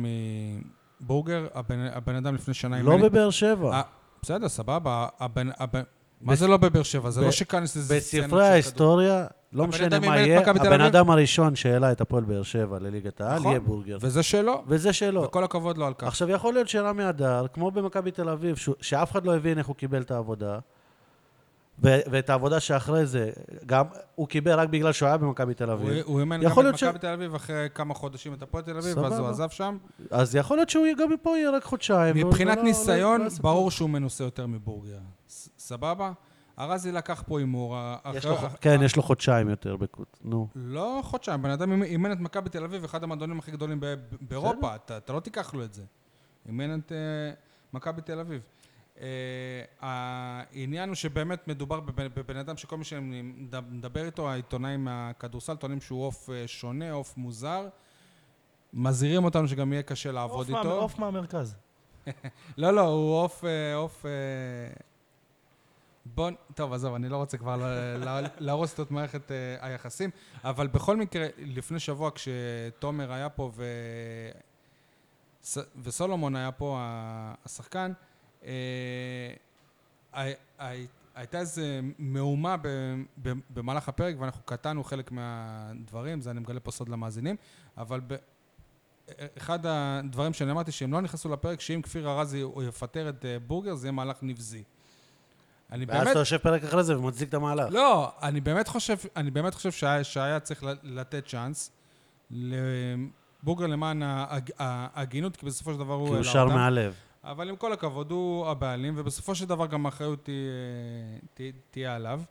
מבורגר. הבן, הבן אדם לפני שנה... לא בבאר שבע. אה, בסדר, סבבה. הבן, הבן, מה זה לא בבאר שבע? זה ב- לא שכאן איזה בספרי ההיסטוריה, לא משנה מה יהיה, הבן? אדם הראשון שהעלה את הפועל באר שבע לליגת העל נכון. יהיה בורגר. וזה שלו, וזה שלו. וכל הכבוד לו על כך. עכשיו, יכול להיות שרמי אדר, כמו במכבי תל אביב, שאף אחד לא הבין איך הוא קיבל את העבודה, ו- ואת העבודה שאחרי זה, גם הוא קיבל רק בגלל שהוא היה במכבי תל אביב, הוא אימן גם את להיות ש- מכבי תל אביב אחרי כמה חודשים את הפועל תל אביב, ואז הוא. עזב שם. אז יכול להיות שהוא גם מפה יהיה רק חודשיים. מבחינת ולא- לא- ניסיון, לא יעשה ברור שהוא מנוסה יותר מבורגר. ס- סבבה? ארזי לקח פה הימור. ח- כן, יש לו חודשיים יותר בקוט. נו. לא חודשיים, בן אדם אימן את מכבי תל אביב, אחד המועדונים הכי גדולים באירופה, אתה אתה לא תיקח לו את זה. אימן את אה, מכבי תל אביב. אה, העניין הוא שבאמת מדובר בבן אדם שכל מי שמדבר איתו, העיתונאים מהכדורסל טוענים שהוא עוף אה, שונה, עוף מוזר. מזהירים אותנו שגם יהיה קשה לעבוד איתו. עוף מהמרכז. לא, לא, הוא עוף... אה, עוף... בוא... טוב, עזוב, אני לא רוצה כבר להרוס את מערכת היחסים, אבל בכל מקרה, לפני שבוע כשתומר היה פה ו... וסולומון היה פה, השחקן, הייתה איזו מהומה במהלך הפרק, ואנחנו קטענו חלק מהדברים, זה אני מגלה פה סוד למאזינים, אבל. אחד הדברים שאני אמרתי שהם לא נכנסו לפרק, שאם כפיר ארזי יפטר את אה, בורגר, זה יהיה מהלך נבזי. אני ואז באמת... אתה יושב פרק אחרי זה ומצדיק את המהלך. לא, אני באמת חושב, אני באמת חושב שהיה, שהיה צריך לתת צ'אנס לבורגר למען ההג- ההגינות, כי בסופו של דבר הוא כי הוא שר. מהלב. אבל עם כל הכבוד, הוא הבעלים, ובסופו של דבר גם האחריות תהיה, עליו.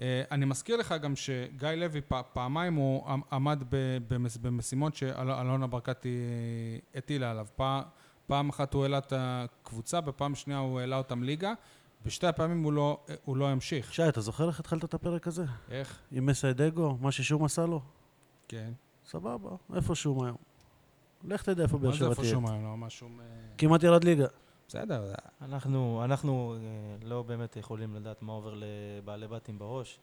אה, אני מזכיר לך גם שגיא לוי פעמיים הוא עמ- עמד במשימות שאלונה ברקת היא- הטילה עליו. פעם, אחת הוא העלה את הקבוצה, בפעם שנייה הוא העלה אותם ליגה. בשתי הפעמים הוא לא, הוא לא המשיך. שי, אתה זוכר איך התחלת את הפרק הזה? איך? עם מסיידגו? מה ששום עשה לו? כן. סבבה, איפה שום היום? לך תדע איפה באר מה זה שבע איפה תהיה. שום היום? לא משהו... אה, כמעט ירד ליגה. בסדר, אנחנו, אנחנו אה, לא באמת יכולים לדעת מה עובר לבעלי בתים בראש.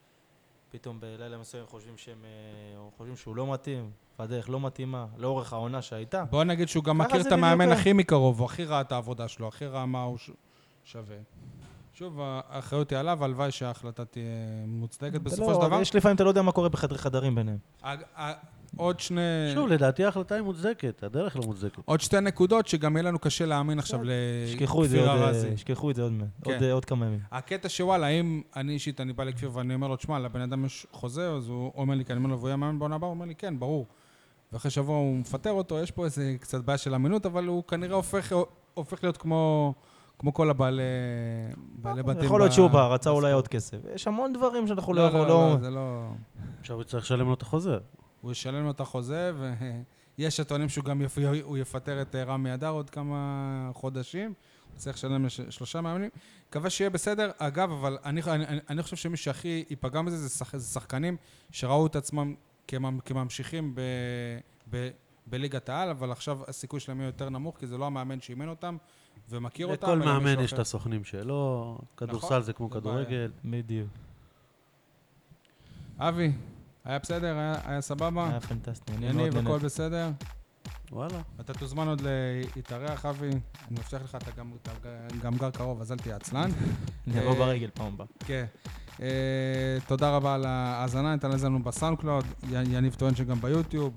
פתאום בלילה מסוים חושבים שהם, אה, חושבים שהוא לא מתאים, והדרך לא מתאימה, לאורך העונה שהייתה. בוא נגיד שהוא גם מכיר את המאמן. הכי מקרוב, הוא הכי ראה את העבודה שלו, הכי ראה מה הוא ש- שווה. שוב, האחריות היא עליו, הלוואי שההחלטה תהיה מוצדקת בסופו לא- של דבר. יש לפעמים, אתה לא יודע מה קורה בחדרי חדרים ביניהם. עוד שני... שוב, לדעתי ההחלטה היא מוצדקת, הדרך לא מוצדקת. עוד שתי נקודות שגם יהיה לנו קשה להאמין עכשיו זה לכפיר אה, ארזי. ישכחו את זה עוד כן. עוד, אה, עוד כמה ימים. הקטע שוואלה, אם אני אישית, אני בא לכפיר ואני אומר לו, תשמע, לבן אדם יש חוזה, אז הוא אומר לי, כי אני אומר לו, והוא יהיה מאמן בעונה הבאה? הוא אומר לי, כן, ברור. ואחרי שבוע הוא מפטר אותו, יש פה איזה קצת בעיה של אמינות, אבל הוא כנראה הופך, הופך להיות כמו, כמו כל הבעלי בעלי בתים. יכול להיות שהוא בא, רצה אולי. עוד כסף. יש המון דברים שאנחנו לא, לא... לא, לא- לא, זה לא... עכשיו הוא צריך לשלם לו את החוזה. הוא ישלם לו את החוזה, ויש הטוענים שהוא גם יפ... הוא יפטר את אה, רמי אדר עוד כמה חודשים. צריך לשלם לש- שלושה מאמנים. מקווה שיהיה בסדר. אגב, אבל אני, אני, אני- חושב שמי שהכי ייפגע מזה זה, שח, זה שחקנים שראו את עצמם כממ, כממשיכים ב, ב, בליגת העל, אבל עכשיו הסיכוי שלהם יהיה יותר נמוך, כי זה לא המאמן שאימן אותם ומכיר אותם. לכל מאמן יש את. הסוכנים שלו, כדורסל נכון, זה כמו זה. כדורגל. בדיוק. אבי, היה בסדר? היה, היה סבבה? היה פנטסטי. אני מאוד יניב, הכל. בסדר? וואלה. אתה תוזמן עוד להתארח, אבי. אני מבטיח לך, אתה גם, אתה גם גר קרוב, אז אל תהיה עצלן. אני אבוא אה, ברגל פעם הבאה. כן. אה, תודה רבה על ההאזנה, ניתן להאזין לנו בסאונד קלאוד, יניב טוען שגם ביוטיוב,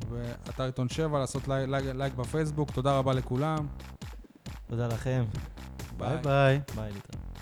אתר עיתון 7, לעשות לייק, בפייסבוק, תודה רבה לכולם. תודה לכם. ביי ביי. ביי, להתראות.